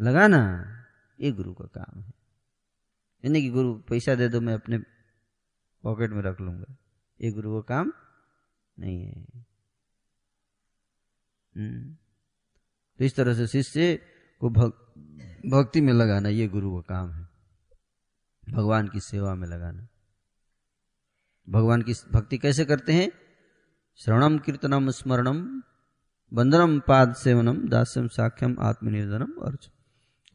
लगाना ये गुरु का काम है। यानी कि गुरु पैसा दे दो मैं अपने पॉकेट में रख लूँगा। ये गुरु का काम नहीं है। हम्म। तो इस तरह से शिष्य को भक, भक्ति में लगाना ये गुरु का काम है। भगवान की सेवा में लगाना। भगवान की भक्ति कैसे करते हैं? श्रवणम कीर्तनम स्मरणम बंदनम पाद सेवनम दास्यम साख्यम आत्मनिर्दनम और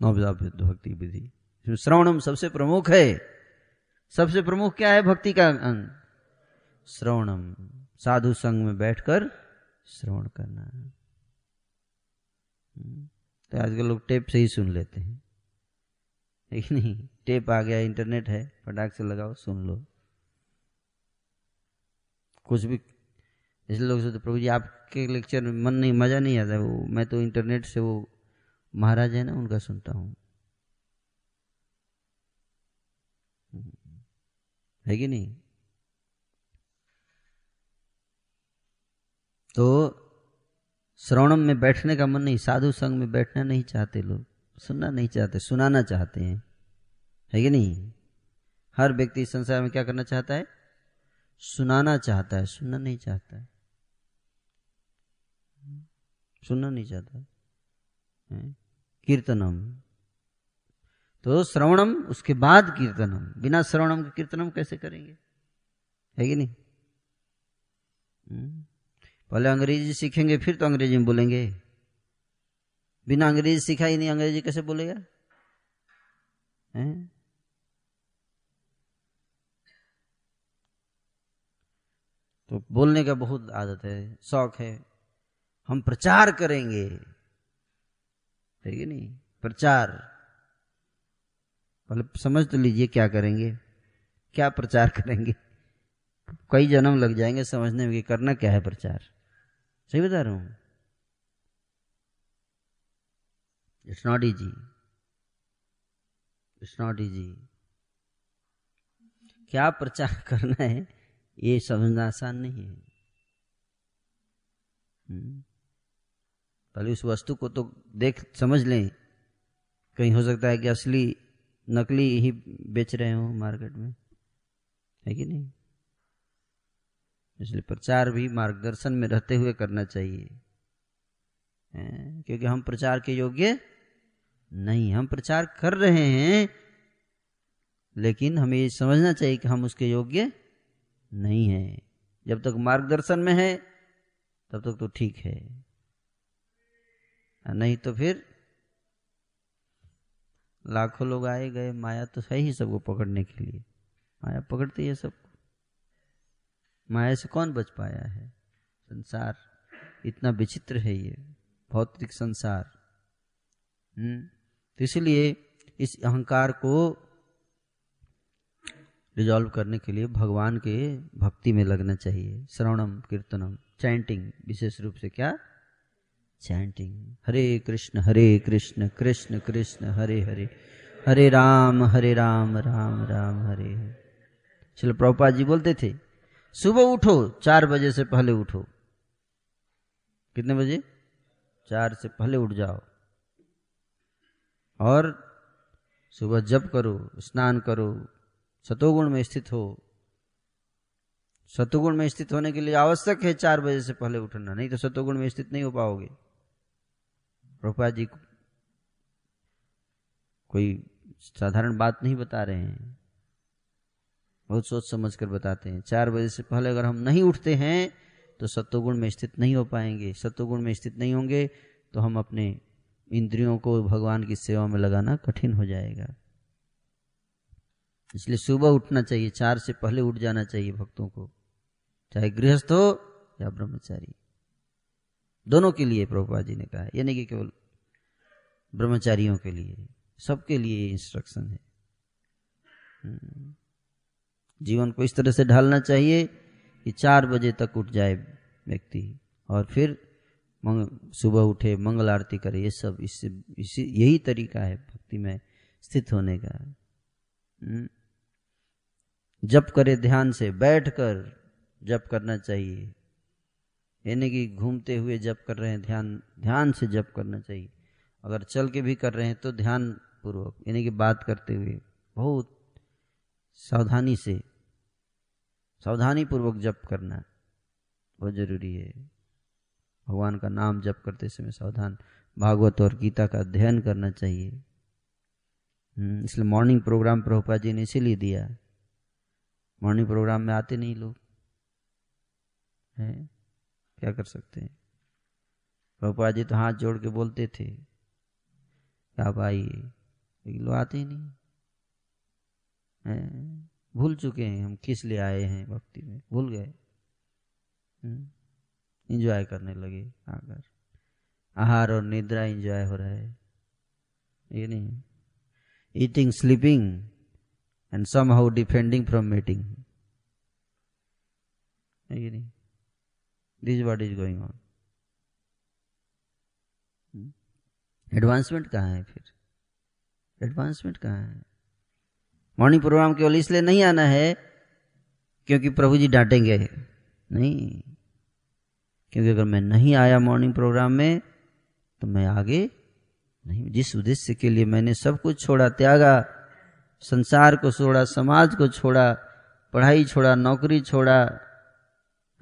नवविधा भक्ति विधि। श्रवणम सबसे प्रमुख है। सबसे प्रमुख क्या है भक्ति का अंग? श्रवणम। साधु संग में बैठकर श्रवण करना। है तो आजकल लोग टेप से ही सुन लेते हैं। एक नहीं? टेप आ गया, इंटरनेट है, फटाक से लगाओ, सुन लो। कुछ भी इसलिए लोग सोचते, प्रभु जी, आपके लेक्चर में मन नहीं, मज़ा नहीं आता वो। मैं तो इंटरनेट से वो महाराज है ना, उनका सुनता हूँ। है कि नहीं? तो श्रवणम में बैठने का मन नहीं, साधु संग में बैठना नहीं चाहते लोग। सुनना नहीं चाहते, सुनाना चाहते हैं। है कि नहीं? हर व्यक्ति संसार में क्या करना चाहता है? सुनाना चाहता है, सुनना नहीं चाहता है। सुनना नहीं चाहता। कीर्तनम। तो श्रवणम, उसके बाद कीर्तनम। बिना श्रवणम के कीर्तनम कैसे करेंगे? है कि नहीं? हम्म। पहले अंग्रेज़ी सीखेंगे, फिर तो अंग्रेज़ी में बोलेंगे। बिना अंग्रेज़ी सीखा ही नहीं, अंग्रेज़ी कैसे बोलेगा? तो बोलने का बहुत आदत है, शौक है। हम प्रचार करेंगे। है कि नहीं? प्रचार। पहले समझ तो लीजिए क्या करेंगे। क्या प्रचार करेंगे? कई जन्म लग जाएँगे समझने में कि करना क्या है प्रचार। सही बता रहा हूँ? It's not easy it's not easy क्या प्रचार करना है, ये समझना आसान नहीं है। हम्म। पहले उस वस्तु को तो देख समझ लें। कहीं हो सकता है कि असली नकली ही बेच रहे हो मार्केट में। है कि नहीं? इसलिए प्रचार भी मार्गदर्शन में रहते हुए करना चाहिए। क्योंकि हम प्रचार के योग्य नहीं, हम प्रचार कर रहे हैं, लेकिन हमें ये समझना चाहिए कि हम उसके योग्य नहीं हैं। जब तक मार्गदर्शन में है, तब तक तो ठीक है। नहीं तो फिर लाखों लोग आए, गए। माया तो है ही सबको पकड़ने के लिए। माया पकड़ती है सबको। माया से कौन बच पाया है? संसार इतना विचित्र है ये, भौतिक संसार। हम्म तो इसलिए इस अहंकार को रिजॉल्व करने के लिए भगवान के भक्ति में लगना चाहिए। श्रवणम, कीर्तनम चैंटिंग विशेष रूप से क्या? चैंटिंग हरे कृष्ण हरे कृष्ण कृष्ण कृष्ण हरे हरे हरे राम हरे राम राम राम हरे हरे चलो प्रभुपाद जी बोलते थे, सुबह उठो, चार बजे से पहले उठो। कितने बजे? चार से पहले उठ जाओ। और सुबह जप करो, स्नान करो, सतोगुण में स्थित हो। सतोगुण में स्थित होने के लिए आवश्यक है चार बजे से पहले उठना, नहीं तो सतोगुण में स्थित नहीं हो पाओगे। प्रभुपाद जी कोई साधारण बात नहीं बता रहे हैं। बहुत सोच समझ कर बताते हैं। चार बजे से पहले अगर हम नहीं उठते हैं तो सत्वगुण में स्थित नहीं हो पाएँगे। सत्वगुण में स्थित नहीं होंगे तो हम अपने इंद्रियों को भगवान की सेवा में लगाना कठिन हो जाएगा। इसलिए सुबह उठना चाहिए, चार से पहले उठ जाना चाहिए भक्तों को, चाहे गृहस्थ हो या ब्रह्मचारी। दोनों के लिए प्रभुपा जी ने कहा है यानी कि केवल ब्रह्मचारियों के लिए, सबके लिए इंस्ट्रक्शन है हम्म। जीवन को इस तरह से ढालना चाहिए कि चार बजे तक उठ जाए व्यक्ति और फिर मंग, सुबह उठे, मंगल आरती करे, ये सब इससे, इसी, यही तरीका है भक्ति में स्थित होने का हम्म। जप करे ध्यान से, बैठकर जप करना चाहिए यानी कि घूमते हुए जप कर रहे हैं ध्यान ध्यान से जप करना चाहिए। अगर चल के भी कर रहे हैं तो ध्यान पूर्वक यानी कि बात करते हुए बहुत सावधानी से सावधानी पूर्वक जप करना बहुत ज़रूरी है। भगवान का नाम जप करते समय सावधान भागवत और गीता का अध्ययन करना चाहिए। हम्म, इसलिए मॉर्निंग प्रोग्राम प्रभुपा जी ने इसीलिए दिया। मॉर्निंग प्रोग्राम में आते नहीं लोग। हैं? क्या कर सकते हैं? प्रभुपा जी तो हाथ जोड़ के बोलते थे, आप आइए। लेकिन लोग आते ही नहीं। हैं? भूल चुके हैं, हम किस लिए आए हैं भक्ति में? भूल गए। इंजॉय करने लगे आकर। आहार और निद्रा इंजॉय हो रहा है। ये नहीं eating sleeping and somehow defending from meeting ये नहीं। This what is going on advancement कहाँ है फिर? एडवांसमेंट कहाँ है? मॉर्निंग प्रोग्राम केवल इसलिए नहीं आना है क्योंकि प्रभु जी डांटेंगे। नहीं। क्योंकि अगर मैं नहीं आया मॉर्निंग प्रोग्राम में तो मैं आगे नहीं। जिस उद्देश्य के लिए मैंने सब कुछ छोड़ा त्यागा संसार को छोड़ा समाज को छोड़ा पढ़ाई छोड़ा नौकरी छोड़ा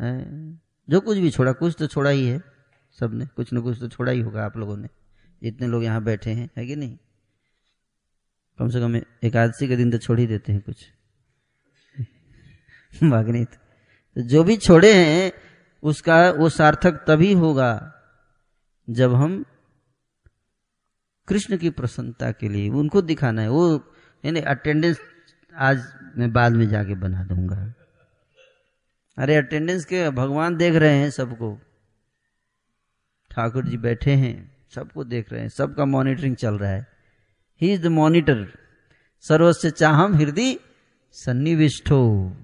है? जो कुछ भी छोड़ा कुछ तो छोड़ा ही है सबने कुछ न कुछ तो छोड़ा ही होगा आप लोगों ने। जितने लोग यहाँ बैठे हैं है कि नहीं? कम से कम एकादशी के दिन तो छोड़ ही देते हैं कुछ। बाकी तो, तो जो भी छोड़े हैं उसका वो सार्थक तभी होगा जब हम कृष्ण की प्रसन्नता के लिए उनको दिखाना है। वो यानी अटेंडेंस आज मैं बाद में जाके बना दूँगा। अरे अटेंडेंस के भगवान देख रहे हैं सबको। ठाकुर जी बैठे हैं, सबको देख रहे हैं, सबका मॉनिटरिंग चल रहा है। ही इज़ द मॉनिटर सर्वस्व चाहम हृदय सन्निविष्ट। हो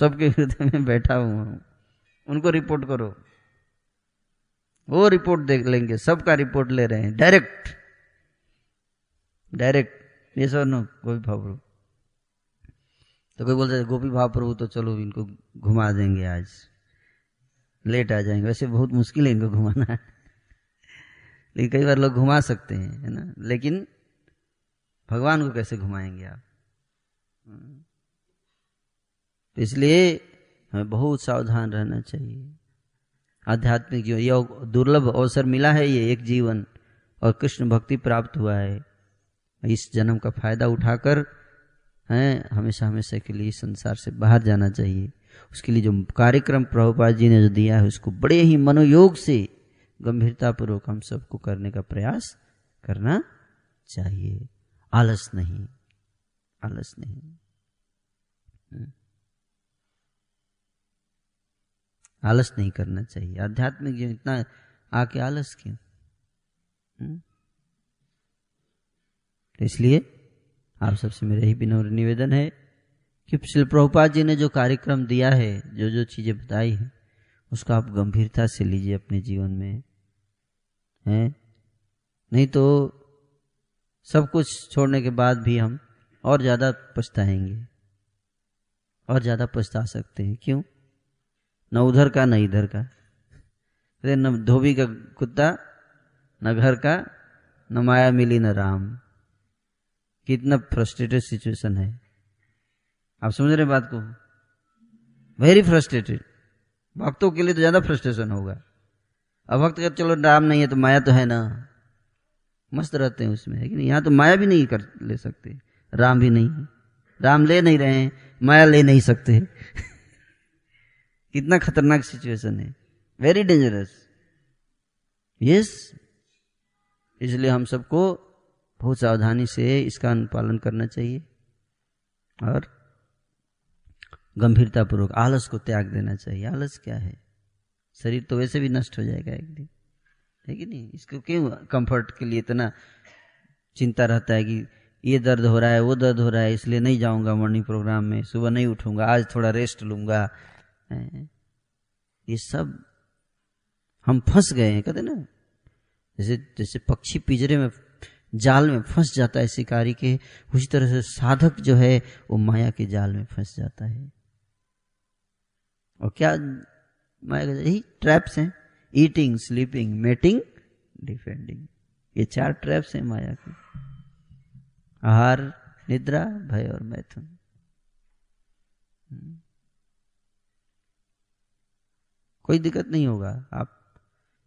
सबके हृदय में बैठा हुआ हूँ। उनको रिपोर्ट करो। वो रिपोर्ट देख लेंगे, सबका रिपोर्ट ले रहे हैं। डायरेक्ट डायरेक्ट ये सब नो, कोई भाव तो कोई बोलते गोपी भाव प्रभु तो चलो इनको घुमा देंगे आज। लेट आ जाएँगे। वैसे बहुत मुश्किल है इनको घुमाना। लेकिन कई बार लोग घुमा सकते हैं, है ना? लेकिन भगवान को कैसे घुमाएँगे आप? तो इसलिए हमें बहुत सावधान रहना चाहिए। आध्यात्मिक जीवन यह दुर्लभ अवसर मिला है ये एक जीवन, और कृष्ण भक्ति प्राप्त हुआ है। इस जन्म का फ़ायदा उठाकर हैं, हमेशा हमेशा के लिए संसार से बाहर जाना चाहिए। उसके लिए जो कार्यक्रम प्रभुपाद जी ने जो दिया है, उसको बड़े ही मनोयोग से, गंभीरतापूर्वक हम सबको करने का प्रयास करना चाहिए। आलस नहीं आलस नहीं। हम्म। आलस नहीं करना चाहिए। आध्यात्मिक जीवन इतना आके आलस क्यों? हम्म। तो इसलिए आप सबसे मेरा ही विनम्र निवेदन है कि श्री प्रभुपाद जी ने जो कार्यक्रम दिया है, जो जो चीज़ें बताई हैं, उसको आप गंभीरता से लीजिए अपने जीवन में। है? नहीं तो सब कुछ छोड़ने के बाद भी हम और ज़्यादा पछताएँगे, और ज़्यादा पछता सकते हैं। क्यों? न उधर का, न इधर का। अरे, न धोबी का कुत्ता, न घर का, न माया मिली, न राम। कितना फ्रस्ट्रेटेड सिचुएशन है। आप समझ रहे बात को? वेरी फ्रस्ट्रेटेड भक्तों के लिए तो ज़्यादा फ्रस्ट्रेशन होगा। अब भक्त का चलो, राम नहीं है तो माया तो है ना? मस्त रहते हैं उसमें, है कि नहीं? यहाँ तो माया भी नहीं कर ले सकते। राम भी नहीं है। राम ले नहीं रहे हैं, माया ले नहीं सकते। कितना खतरनाक सिचुएशन है। वेरी डेंजरस यस इसलिए हम सबको बहुत सावधानी से इसका अनुपालन करना चाहिए और गंभीरतापूर्वक आलस को त्याग देना चाहिए। आलस क्या है? शरीर तो वैसे भी नष्ट हो जाएगा एक दिन, है कि नहीं? इसको क्यों कंफर्ट के लिए इतना चिंता रहता है कि ये दर्द हो रहा है, वो दर्द हो रहा है, इसलिए नहीं जाऊँगा मॉर्निंग प्रोग्राम में, सुबह नहीं उठूँगा, आज थोड़ा रेस्ट लूँगा। ये सब हम फंस गए हैं, कहते ना? जैसे जैसे पक्षी पिंजरे में जाल में फंस जाता है शिकारी के। उसी तरह से साधक जो है, वो माया के जाल में फंस जाता है। और क्या माया का यही ट्रैप्स हैं। ईटिंग स्लीपिंग मेटिंग डिफेंडिंग ये चार ट्रैप्स हैं माया के। आहार, निद्रा, भय और मैथुन। हम्म। कोई दिक्कत नहीं होगा। आप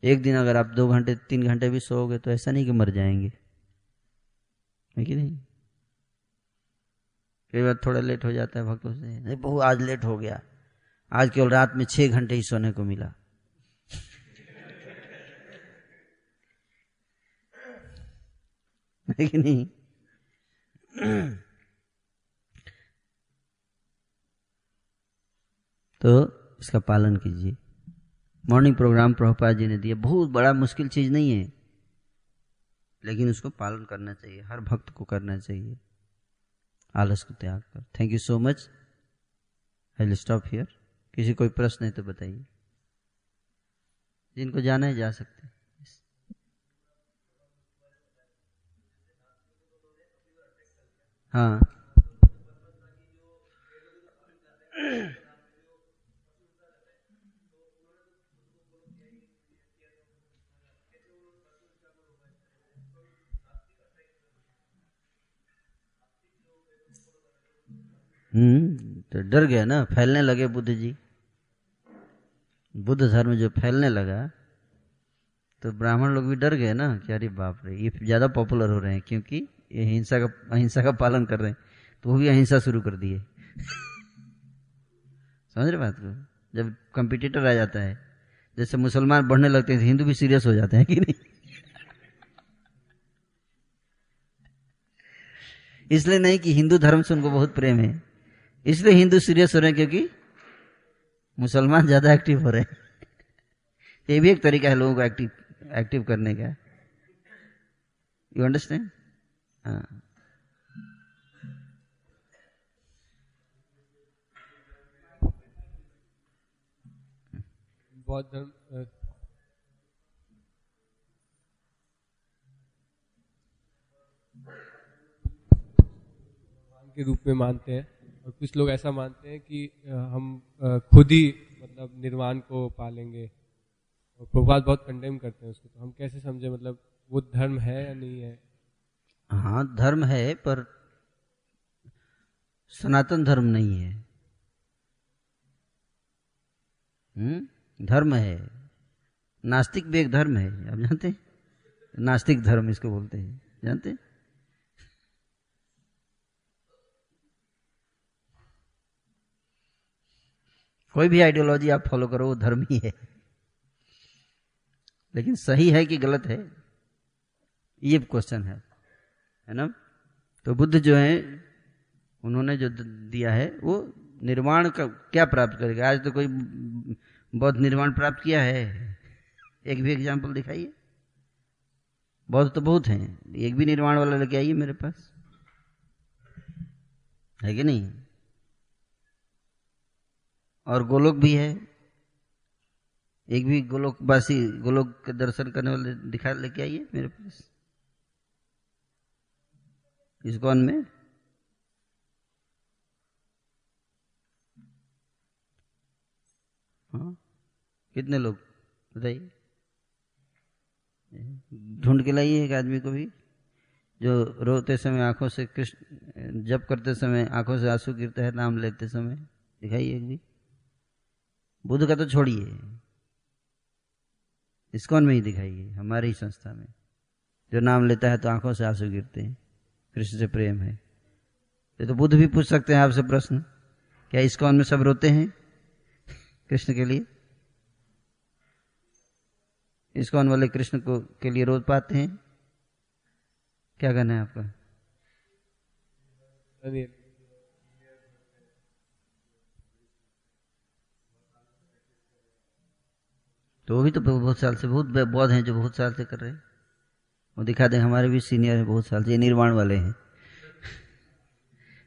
एक दिन अगर आप दो घंटे, तीन घंटे भी सोओगे तो ऐसा नहीं कि मर जाएँगे। है कि नहीं? कई बार थोड़ा लेट हो जाता है भक्तों से। नहीं, बहु, आज लेट हो गया। आज केवल रात में छह घंटे ही सोने को मिला। है कि नहीं? तो इसका पालन कीजिए। मॉर्निंग प्रोग्राम प्रभुपाद जी ने दिया। बहुत बड़ा मुश्किल चीज़ नहीं है। लेकिन उसको पालन करना चाहिए, हर भक्त को करना चाहिए। आलस को त्याग कर। Thank you so much I stop here किसी कोई प्रश्न है तो बताइए। जिनको जाना है जा सकते हाँ। हम्म तो डर गया ना, फैलने लगे बुद्ध जी। बुद्ध धर्म जो फैलने लगा तो ब्राह्मण लोग भी डर गए ना कि अरे बाप रे, ये ज़्यादा पॉपुलर हो रहे हैं क्योंकि ये हिंसा का, अहिंसा का पालन कर रहे हैं तो वो भी अहिंसा शुरू कर दिए। समझ रहे बात को? जब कंपिटिटर आ जाता है, जैसे मुसलमान बढ़ने लगते हैं तो हिंदू भी सीरियस हो जाते हैं कि नहीं? इसलिए नहीं कि हिंदू धर्म से उनको बहुत प्रेम है। इसलिए हिंदू सीरियस हो रहे हैं क्योंकि मुसलमान ज़्यादा एक्टिव हो रहे हैं। ये भी एक तरीका है लोगों को एक्टिव एक्टिव करने का। यू अंडरस्टैंड धर्म के रूप में मानते हैं। और कुछ लोग ऐसा मानते हैं कि हम खुद ही मतलब निर्वाण को पालेंगे और प्रभात बहुत कंडेम करते हैं उसको। तो हम कैसे समझे मतलब वो धर्म है या नहीं है? हाँ धर्म है, पर सनातन धर्म नहीं है। हम्म? धर्म है। नास्तिक भी एक धर्म है, आप जानते हैं? नास्तिक धर्म इसको बोलते हैं। जानते हैं? कोई भी आइडियोलॉजी आप फॉलो करो, वो धर्म ही है। लेकिन सही है कि गलत है? ये क्वेश्चन है है ना? तो बुद्ध जो है, उन्होंने जो दिया है, वो निर्वाण का क्या प्राप्त करेगा? आज तो कोई बौद्ध निर्वाण प्राप्त किया है। एक भी एग्ज़ाम्पल दिखाइए। बौद्ध तो बहुत हैं। एक भी निर्वाण वाला लेके आइए मेरे पास। है कि नहीं? और गोलोक भी है। एक भी गोलोकवासी, गोलोक के दर्शन करने वाले दिखा, लेके आइए मेरे पास। इस कौन में? हाँ। कितने लोग? बताइए। ढूंढ के लाइए एक आदमी को भी, जो रोते समय आँखों से कृष्ण, जप करते समय आँखों से आँसू गिरते हैं, नाम लेते समय। दिखाइए एक भी। बुद्ध का तो छोड़िए। इसकॉन में ही दिखाइए, हमारी ही संस्था में। जो नाम लेता है तो आँखों से आँसू गिरते हैं, कृष्ण से प्रेम है। ये तो बुद्ध भी पूछ सकते हैं आपसे प्रश्न, क्या इसकॉन में सब रोते हैं? कृष्ण के लिए। इसकॉन वाले कृष्ण को, के लिए रो पाते हैं? क्या कहना है आपका? तो वो भी तो बहुत साल से, बहुत बौद्ध हैं जो बहुत साल से कर रहे हैं। वो दिखा दें, हमारे भी सीनियर है बहुत साल से, ये निर्माण वाले हैं।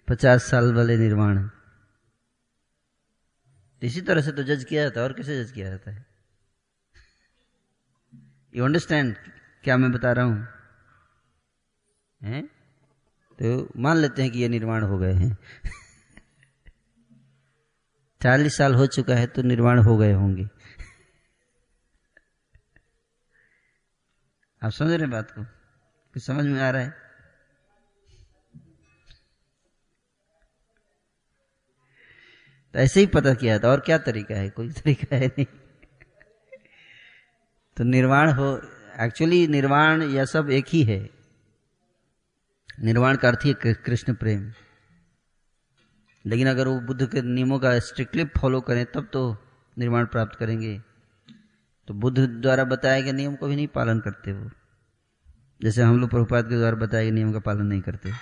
पचास साल वाले निर्माण इसी तरह से तो जज किया जाता है, और कैसे जज किया जाता है? यू अंडरस्टैंड क्या मैं बता रहा हूँ? हैं? तो मान लेते हैं कि ये निर्माण हो गए हैं। चालीस साल हो चुका है तो निर्माण हो गए होंगे। आप समझ रहे बात को? कुछ समझ में आ रहा है? तो ऐसे ही पता किया था, और क्या तरीका है? कोई तरीका है नहीं। तो निर्वाण हो एक्चुअली निर्वाण यह सब एक ही है। निर्वाण का अर्थ ही कृष्ण प्रेम। लेकिन अगर वो बुद्ध के नियमों का स्ट्रिक्टली फॉलो करें, तब तो निर्माण प्राप्त करेंगे। तो बुद्ध द्वारा बताए गए नियम को भी नहीं पालन करते वो। जैसे हम लोग प्रभुपाद के द्वारा बताए गए नियम का पालन नहीं करते।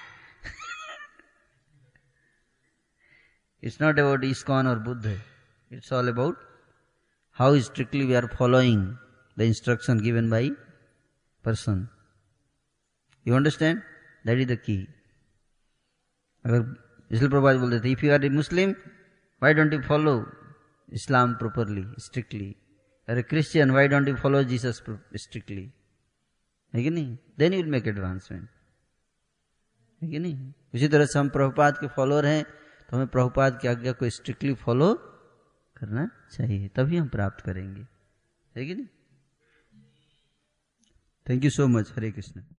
इट्स नॉट अबाउट इस्कॉन और Buddha it's all about how strictly we are following the instruction given by person you understand that is the key अगर इसलिए प्रभात बोलते थे if you are a Muslim why don't you follow Islam properly strictly अरे Christian why don't you follow Jesus strictly है कि नहीं? Then you will make advancement है कि नहीं? उसी तरह से हम प्रभुपाद के फॉलोअर हैं तो हमें प्रभुपाद की आज्ञा को स्ट्रिक्टली फॉलो करना चाहिए। तभी हम प्राप्त करेंगे। है कि नहीं? Thank you so much Hare Krishna